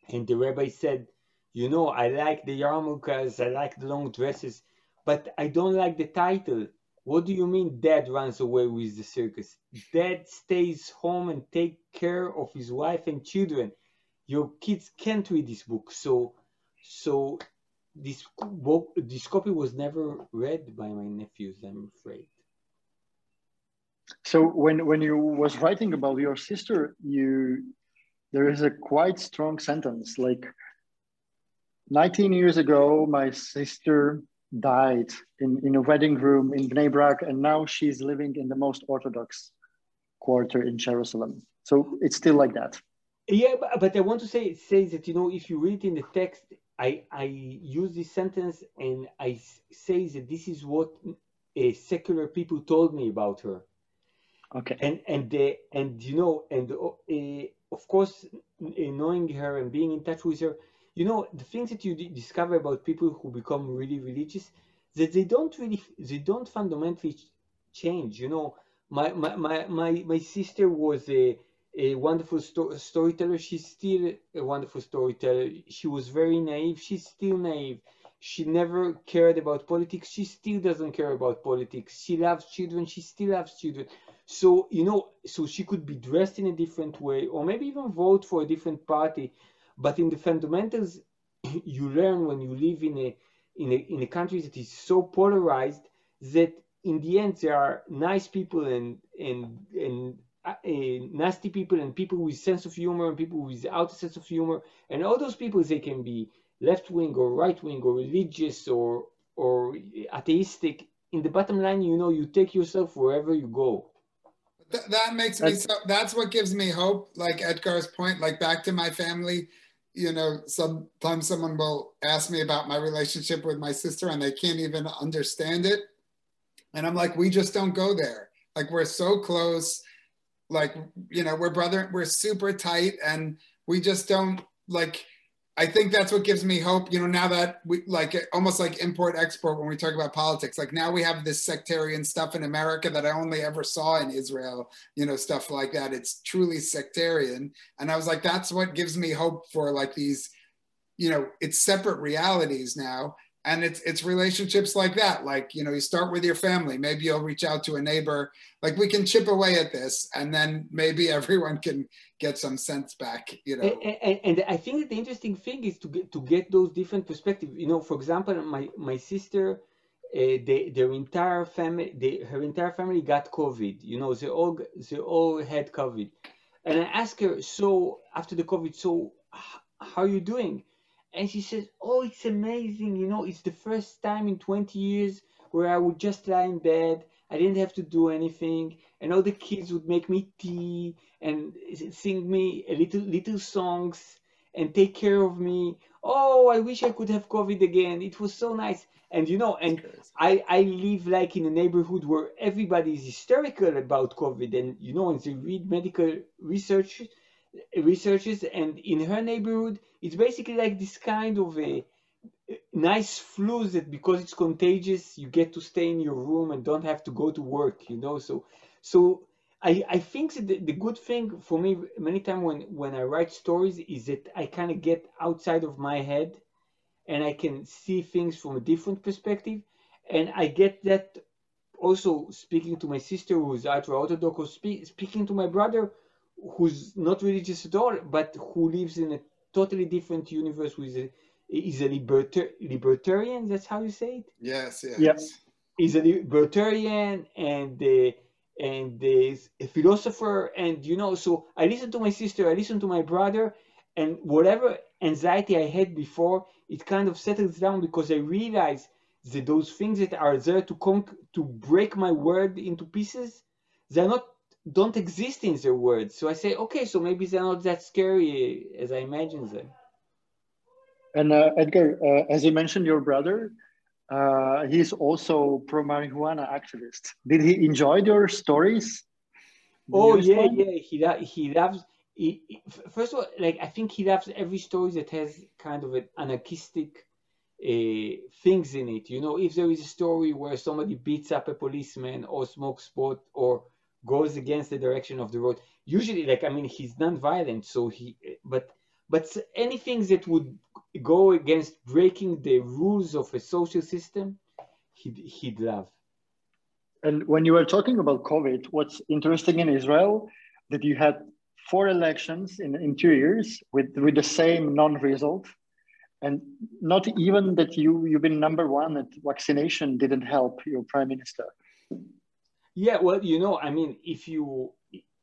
And the rabbi said, "You know, I like the yarmulkes, I like the long dresses, but I don't like the title. What do you mean dad runs away with the circus? Dad stays home and take care of his wife and children. Your kids can't read this book. So so this book this copy was never read by my nephews, I'm afraid. So when when you was writing about your sister, you there is a quite strong sentence like 19 years ago my sister died in, in a wedding room in Bnei Brak, and now she's living in the most Orthodox quarter in Jerusalem. So it's still like that. Yeah, but, but I want to say say that you know if you read in the text, I I use this sentence and I say that this is what uh, secular people told me about her. Okay. And and the and you know and uh, of course knowing her and being in touch with her, you know the things that you discover about people who become really religious that they don't really they don't fundamentally change you know my my my my, my sister was a a wonderful sto- storyteller she's still a wonderful storyteller. She was very naive. She's still naive. She never cared about politics. She still doesn't care about politics. She loves children. She still loves children. So you know so she could be dressed in a different way or maybe even vote for a different party. But in the fundamentals, you learn when you live in a in a in a country that is so polarized that in the end there are nice people and and and uh, nasty people and people with sense of humor and people without a sense of humor and all those people they can be left wing or right wing or religious or or atheistic in the bottom line you know you take yourself wherever you go Th- that makes me so that's what gives me hope like etgar's point like back to my family you know, sometimes someone will ask me about my relationship with my sister and they can't even understand it. And I'm like, we just don't go there. Like we're so close. Like, you know, we're brother, we're super tight and we just don't like I think that's what gives me hope. You know, now that we like almost like import export when we talk about politics. Like now we have this sectarian stuff in America that I only ever saw in Israel. You know, stuff like that. It's truly sectarian, and I was like, that's what gives me hope for like these. You know, it's separate realities now, and it's it's relationships like that like you know you start with your family. Maybe you'll reach out to a neighbor. Like we can chip away at this and then maybe everyone can get some sense back you know? And, and, and i think the interesting thing is to get to get those different perspectives. You know for example my my sister uh, they, their entire family they, her entire family got covid. You know they all they all had covid. And i asked her so after the covid so how are you doing and she says, Oh, it's amazing. You know, it's the first time in 20 years where I would just lie in bed. I didn't have to do anything. And all the kids would make me tea and sing me a little, little songs and take care of me. Oh, I wish I could have COVID again. It was so nice. And you know, and I, I live like in a neighborhood where everybody is hysterical about COVID. And you know, and they read medical research researches and in her neighborhood it's basically like this kind of a nice flu that because it's contagious you get to stay in your room and don't have to go to work you know? So so i i think that the, the good thing for me many times when when i write stories is that i kind of get outside of my head and i can see things from a different perspective. And i get that also speaking to my sister who's ultra orthodox or speak, speaking to my brother who's not religious at all, but who lives in a totally different universe with a is a libertar- libertarian. That's how you say it. Yes. Yes. Yes. He's a libertarian and uh, and uh, a philosopher, and you know. So I listen to my sister. I listen to my brother, and whatever anxiety I had before, it kind of settles down because I realize that those things that are there to conk- to break my world into pieces, they're not don't exist in their words. So I say, okay, so maybe they're not that scary as I imagine them. And uh, Etgar, uh, as you mentioned, your brother, uh, he's also pro marijuana activist. Did he enjoy your stories? Did oh yeah, yeah. He he loves. He, he, first of all, like I think he loves every story that has kind of an anarchistic uh, things in it. You know, if there is a story where somebody beats up a policeman or smokes pot or goes against the direction of the road, usually, like I mean, he's non-violent, so he. But but anything that would go against breaking the rules of a social system, he'd, he'd love. And when you were talking about COVID, what's interesting in Israel that you had four elections in, in two years with, with the same non-result. And not even that you, you've been number one at vaccination didn't help your prime minister. Yeah, well, you know, I mean, if you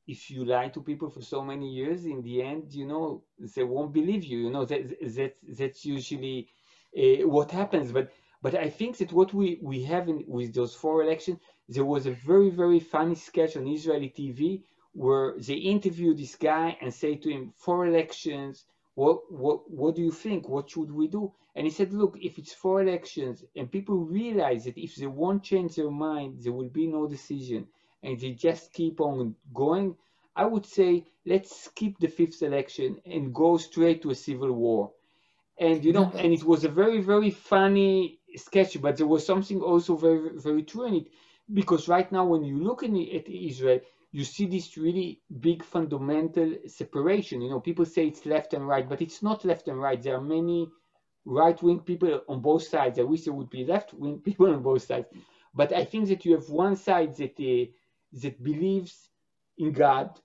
if you lie to people for so many years, in the end, you know, they won't believe you. You know, that, that that's usually uh, what happens. But but I think that what we we have in, with those four elections, there was a very very funny sketch on Israeli TV where they interview this guy and say to him, four elections, what, what, what do you think? What should we do? And he said, look, if it's four elections and people realize that if they won't change their mind, there will be no decision and they just keep on going, I would say, let's skip the fifth election and go straight to a civil war. And, you know, and it was a very, very funny sketch, but there was something also very, very true in it. Because right now, when you look at Israel, you see this really big fundamental separation. You know, people say it's left and right, but it's not left and right. There are many right-wing people on both sides. I wish there would be left-wing people on both sides. But I think that you have one side that uh, that believes in God,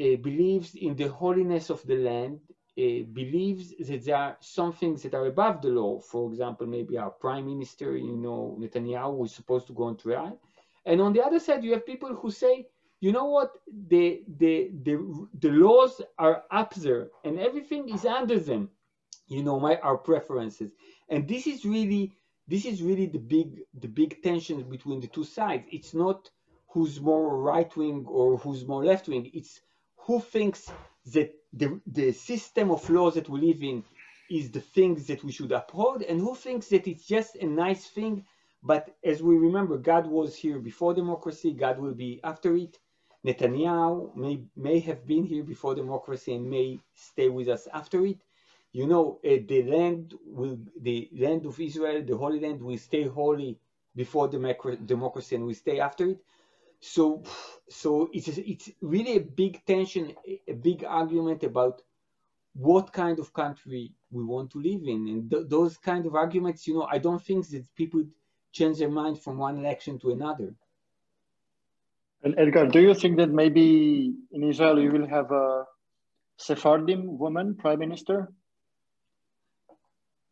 uh, believes in the holiness of the land, uh, believes that there are some things that are above the law. For example, maybe our prime minister, you know, Netanyahu, is supposed to go on trial. And on the other side, you have people who say, you know what? The the the, the laws are up there and everything is under them. You know my our preferences. And this is really this is really the big the big tension between the two sides. It's not who's more right wing or who's more left wing it's who thinks that the the system of laws that we live in is the things that we should uphold and who thinks that it's just a nice thing. But as we remember god was here before democracy. God will be after it Netanyahu may, may have been here before democracy and may stay with us after it. You know, uh, the land will, the land of Israel, the Holy Land, will stay holy before democracy and will stay after it. So, so it's it's really a big tension, a big argument about what kind of country we want to live in, and th those kind of arguments, you know, I don't think that people change their mind from one election to another. And Etgar, do you think that maybe in Israel you will have a Sephardim woman prime minister?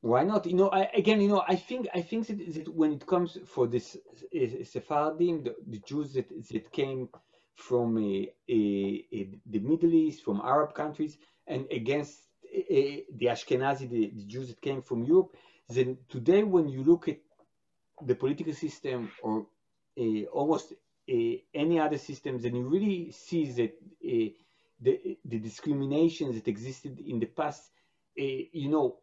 Why not? You know, I, again, you know, I think I think that, that when it comes for this uh, Sephardim, the, the, Jews that that came from uh, uh, the Middle East, from Arab countries, and against the Ashkenazi, the, the Jews that came from Europe, then today when you look at the political system or uh, almost uh, any other systems, and you really see that the the discrimination that existed in the past, you know,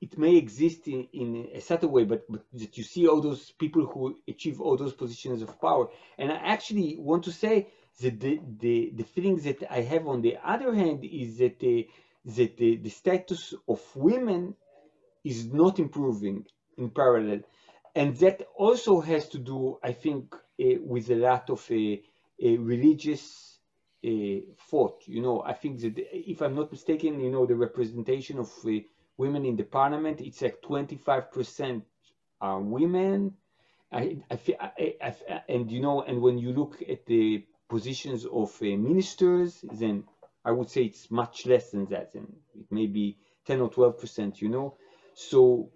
it may exist in, in a certain way, but, but that you see all those people who achieve all those positions of power. And I actually want to say that the, the, the feelings that I have on the other hand is that, uh, that the, the status of women is not improving in parallel. And that also has to do, I think, with a lot of religious thought. You know, I think that if I'm not mistaken, you know, the representation of women in the parliament, it's like 25% are women. I, I, I, I, and you know, and when you look at the positions of uh, ministers, then I would say it's much less than that. And it may be 10 or 12 percent. You know, so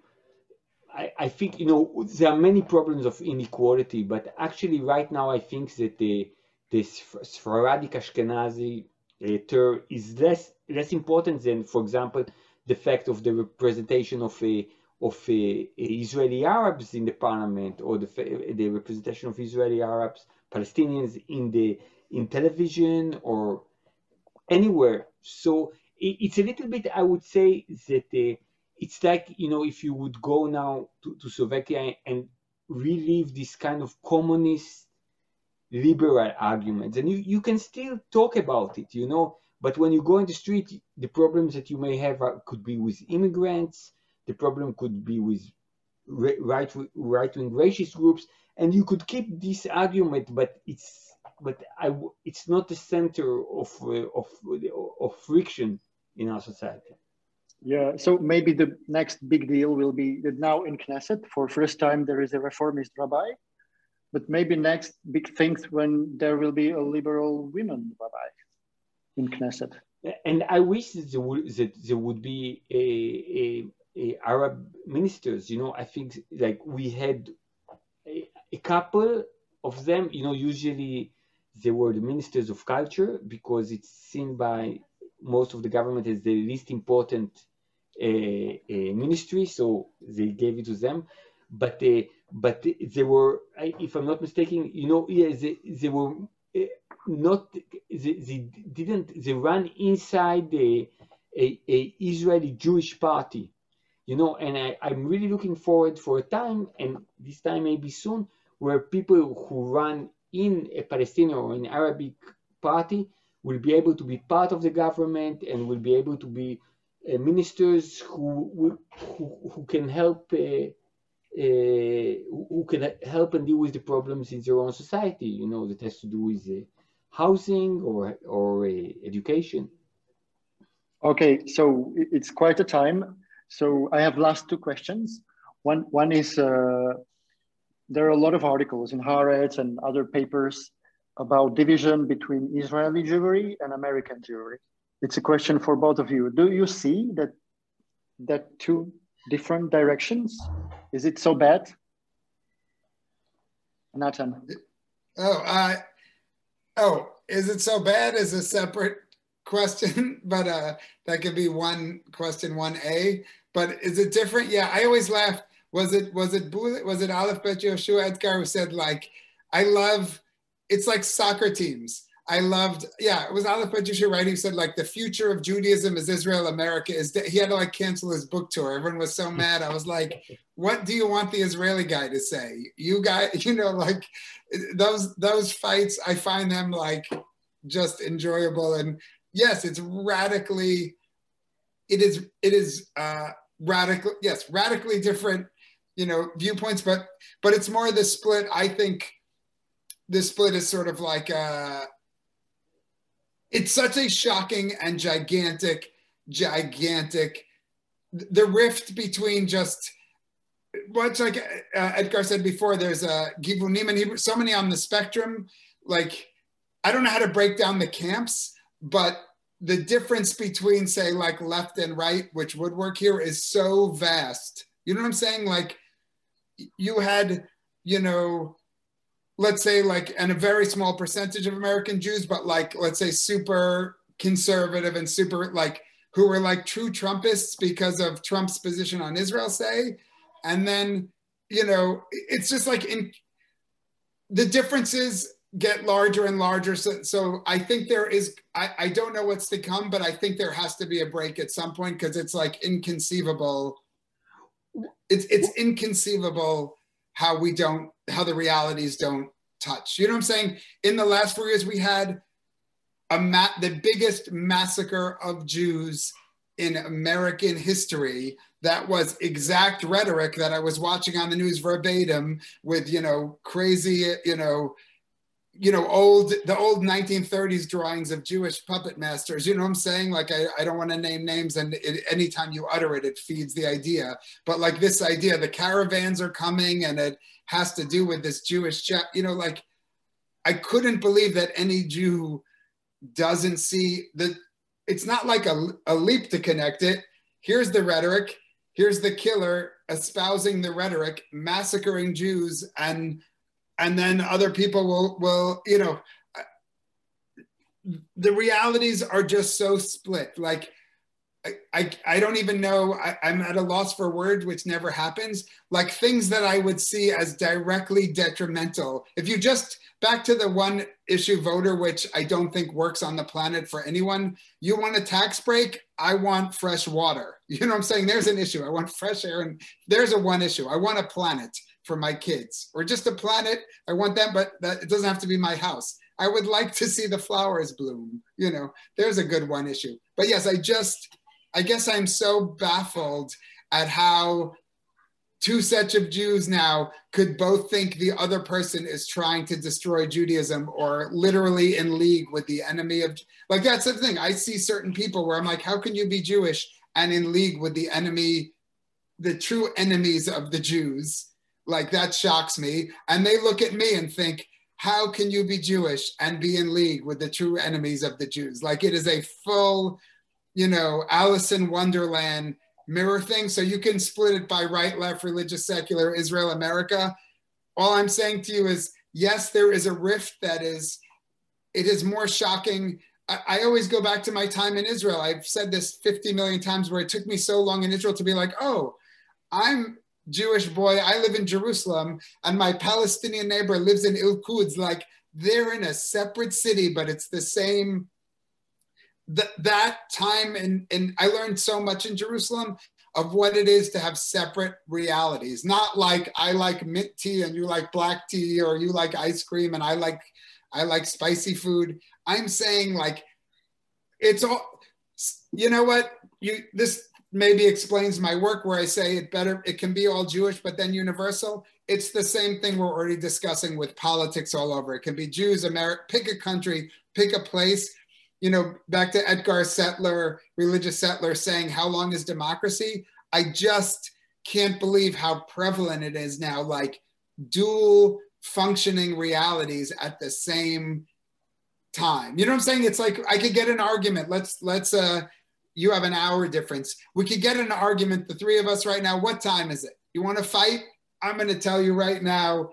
I, I think you know there are many problems of inequality, but actually right now I think that the this Sephardic Ashkenazi uh, is less less important than, for example, the fact of the representation of a of a, a Israeli Arabs in the parliament or the the representation of Israeli Arabs Palestinians in the in television or anywhere. So it, it's a little bit I would say that. Uh, it's like you know if you would go now to, to Slovakia and relive this kind of communist liberal arguments and you, you can still talk about it you know but when you go in the street the problems that you may have are, could be with immigrants the problem could be with right right wing racist groups, and you could keep this argument, but it's but I it's not the center of uh, of of friction in our society. Yeah, so maybe the next big deal will be that now in Knesset, for first time, there is a reformist rabbi, but maybe next big things when there will be a liberal women rabbi in Knesset. And I wish that there would, that there would be a, a, a Arab ministers. You know, I think like we had a, a couple of them. You know, usually they were the ministers of culture because it's seen by most of the government as the least important Eh, eh, ministry, so they gave it to them. But uh, but they were, if I'm not mistaken, you know, yeah, they, they were not, they, they didn't, they ran inside the a, a Israeli Jewish party, you know, and I, I'm really looking forward for a time, and this time maybe soon, where people who run in a Palestinian or an Arabic party will be able to be part of the government and will be able to be ministers who, who, who can help uh, uh, who can help and deal with the problems in their own society, you know, that has to do with housing or, or education. Okay, so it's quite a time. So I have last two questions. One, one is uh, there are a lot of articles in Haaretz and other papers about division between Israeli Jewry and American Jewry it's a question for both of you. Do you see that that two different directions? Is it so bad? Nathan. Oh, uh, oh, is it so bad? Is a separate question, but uh, that could be one question, one A. But is it different? Yeah, I always laugh. Was it was it was it Aleph Bet Yehoshua Etgar who said like, I love. It's like soccer teams I loved, yeah, it was Aleph Patricia right? He said like the future of Judaism is Israel, America is. He had to like cancel his book tour. Everyone was so mad. I was like, what do you want the Israeli guy to say? You guys, you know, like those those fights. I find them like just enjoyable. And yes, it's radically. It is. It is uh, radical. Yes, radically different. You know, viewpoints, but but it's more the split. I think the split is sort of like. Uh, it's such a shocking and gigantic, gigantic, the rift between just much like uh, Etgar said before, there's a Givunim and Hebrew, so many on the spectrum. Like, I don't know how to break down the camps, but the difference between, say, like left and right, which would work here, is so vast. You know what I'm saying? Like, you had, you know, let's say like and a very small percentage of American Jews, but like let's say super conservative and super like who were like true Trumpists because of Trump's position on Israel, say, and then you know it's just like in the differences get larger and larger. So, so I think there is, I, I don't know what's to come, but I think there has to be a break at some point because it's like inconceivable. It's, it's inconceivable how we don't how the realities don't touch. You know what I'm saying? In the last four years, we had a ma- the biggest massacre of Jews in American history. That was exact rhetoric that I was watching on the news verbatim with you know crazy you know you know, old the old 1930s drawings of Jewish puppet masters. You know what I'm saying? Like I, I don't want to name names, and it, anytime you utter it, it feeds the idea. But like this idea, the caravans are coming, and it has to do with this Jewish. You know, like I couldn't believe that any Jew doesn't see that. It's not like a, a leap to connect it. Here's the rhetoric. Here's the killer espousing the rhetoric, massacring Jews, and and then other people will will you know the realities are just so split. Like I, I, I don't even know I, i'm at a loss for words which never happens. Like things that i would see as directly detrimental. If you just back to the one issue voter which i don't think works on the planet for anyone you want a tax break? I want fresh water. You know what i'm saying? There's an issue. I want fresh air and there's a one issue. I want a planet for my kids or just a planet. I want them, but that it doesn't have to be my house. I would like to see the flowers bloom. You know, there's a good one issue. But yes, I just, I guess I'm so baffled at how two sets of Jews now could both think the other person is trying to destroy Judaism or literally in league with the enemy of like that's the thing. I see certain people where I'm like, how can you be Jewish and in league with the enemy, the true enemies of the Jews? Like that shocks me. And they look at me and think, how can you be Jewish and be in league with the true enemies of the Jews? Like it is a full, you know, Alice in Wonderland mirror thing. So you can split it by right, left, religious, secular, Israel, America. All I'm saying to you is yes, there is a rift that is, it is more shocking. I, always go back to my time in Israel. I've said this 50 million times where it took me so long in Israel to be like, oh, I'm Jewish boy. I live in Jerusalem and my Palestinian neighbor lives in Il-Quds. Like they're in a separate city, but it's the same th- that time and and I learned so much in Jerusalem of what it is to have separate realities. Not like I like mint tea and you like black tea, or you like ice cream and I like I like spicy food. I'm saying like it's all you know what you this maybe explains my work where I say it better it can be all Jewish but then universal. It's the same thing we're already discussing with politics all over. It can be Jews, America, pick a country, pick a place you know, back to Etgar Settler, religious settler, saying, How long is democracy? I just can't believe how prevalent it is now, like dual functioning realities at the same time. You know what I'm saying? It's like I could get an argument. Let's, let's, uh, you have an hour difference. We could get an argument, the three of us right now. What time is it? You want to fight? I'm going to tell you right now,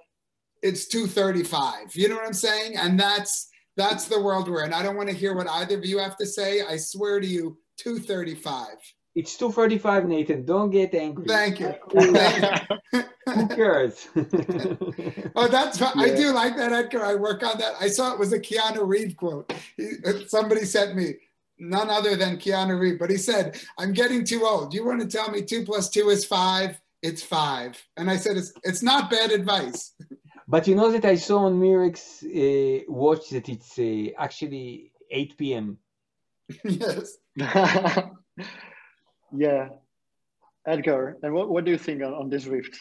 it's 2:35. You know what I'm saying? And that's that's the world we're in. I don't want to hear what either of you have to say. I swear to you, 235. It's 235, Nathan. Don't get angry. Thank you. Who cares? oh, that's yeah. I do like that, Etgar. I work on that. I saw it was a Keanu Reeves quote. He, somebody sent me, none other than Keanu Reeves, but he said, I'm getting too old. You want to tell me two plus two is five? It's five. And I said, it's, it's not bad advice. But you know that I saw on Mirek's uh, watch that it's uh, actually 8 p.m. yes. yeah. Etgar, and what, what do you think on, on this rift?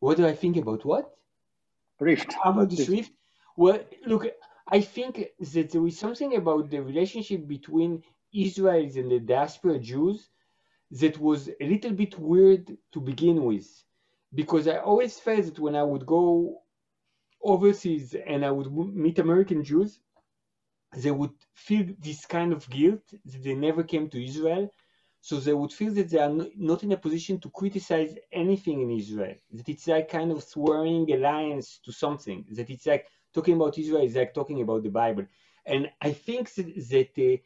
What do I think about what? Rift. How about this rift? Well, look, I think that there is something about the relationship between Israelis and the diaspora Jews that was a little bit weird to begin with because I always felt that when I would go overseas and I would meet American Jews, they would feel this kind of guilt that they never came to Israel. So they would feel that they are not in a position to criticize anything in Israel. That it's like kind of swearing alliance to something. That it's like talking about Israel is like talking about the Bible. And I think that that, uh,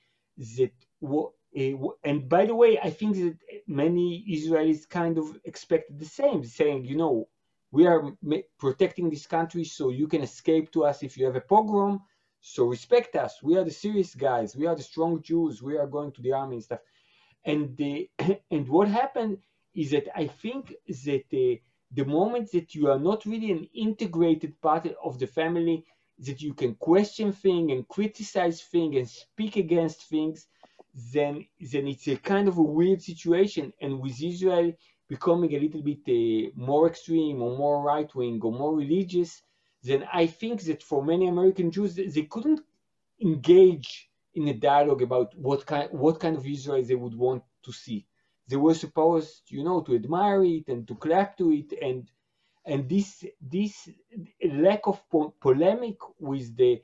that uh, and by the way, I think that many Israelis kind of expect the same, saying, you know, we are protecting this country so you can escape to us if you have a pogrom. So respect us. We are the serious guys. We are the strong Jews. We are going to the army and stuff. And the, and what happened is that I think that the, the moment that you are not really an integrated part of the family, that you can question things and criticize things and speak against things, then then it's a kind of a weird situation. And with Israel becoming a little bit uh, more extreme or more right wing or more religious, then I think that for many American Jews they couldn't engage in a dialogue about what kind what kind of Israel they would want to see. They were supposed, you know, to admire it and to clap to it, and and this this lack of po- polemic with the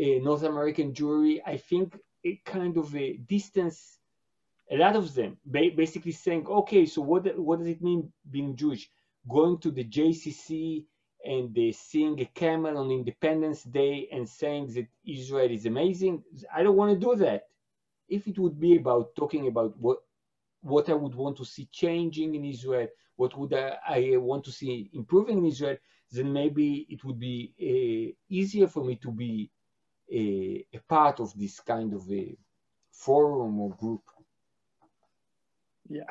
uh, North American Jewry, I think, a kind of a distance a lot of them basically saying okay so what what does it mean being jewish? Going to the jcc and they seeing a camel on independence day and saying that israel is amazing? I don't want to do that. If it would be about talking about what what i would want to see changing in israel what would i, I want to see improving in israel then maybe it would be uh, easier for me to be a, a part of this kind of a forum or group. Yeah.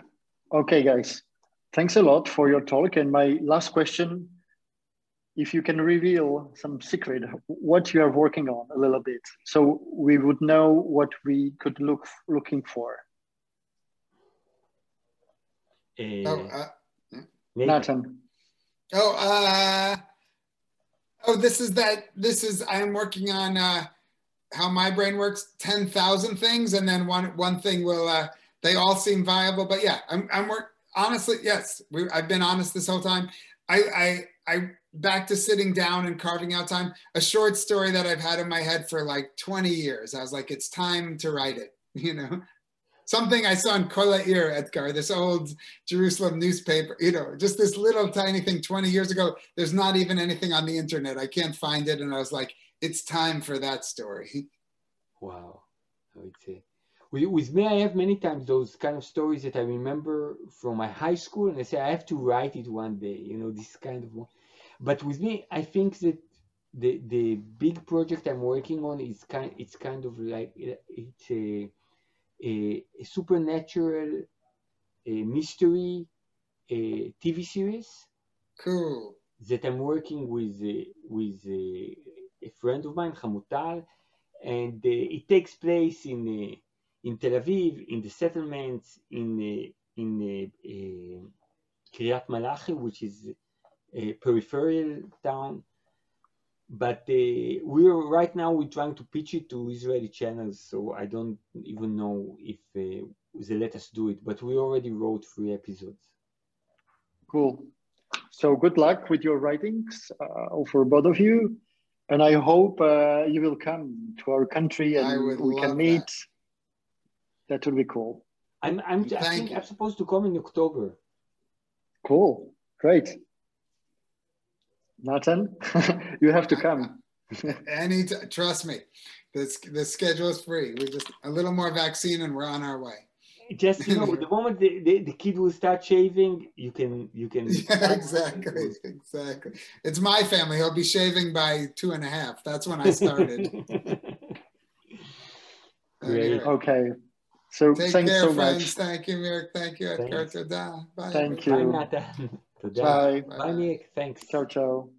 Okay, guys. Thanks a lot for your talk. And my last question, if you can reveal some secret, what you are working on a little bit, so we would know what we could look looking for. Uh, Oh, uh, Nathan. Nathan. oh, uh, oh, this is that. This is I'm working on uh, how my brain works. Ten thousand things, and then one one thing will. Uh, they all seem viable, but yeah, I'm I'm work. Honestly, yes, we, I've been honest this whole time. I I I back to sitting down and carving out time. A short story that I've had in my head for like 20 years. I was like, it's time to write it. You know, something I saw in Kol Ir, Etgar, this old Jerusalem newspaper. You know, just this little tiny thing 20 years ago. There's not even anything on the internet. I can't find it, and I was like, it's time for that story. Wow. I would say. With, with me, I have many times those kind of stories that I remember from my high school, and I say I have to write it one day. You know, this kind of one. But with me, I think that the the big project I'm working on is kind. It's kind of like it's a a, a supernatural, a mystery, eh, a TV series Cool. that I'm working with with a friend of mine, Hamutal, and uh, it takes place in in Tel Aviv, in the settlements, in in Kiryat Malachi, which is a peripheral town. But uh, we're right now we're trying to pitch it to Israeli channels, so I don't even know if uh, they let us do it. But we already wrote three episodes. Cool. So good luck with your writings uh, for both of you. And I hope uh, you will come to our country and we can meet. That. would be cool. I'm I'm I think you. I'm supposed to come in October. Cool. Great. Nathan, you have to come. Any, t- trust me, this the schedule is free. We just a little more vaccine and we're on our way. Just you know, the moment the, the, the kid will start shaving, you can you can. Yeah, exactly, exactly. It's my family. He'll be shaving by two and a half. That's when I started. Great. Anyway, Okay. So Take thanks care, so friends. much. Thank you, Mirk. Thank you, Etgar. Thanks. Bye. Thank Bye, you. Nathan today. Bye. Bye, Nick. Thanks. Ciao, ciao.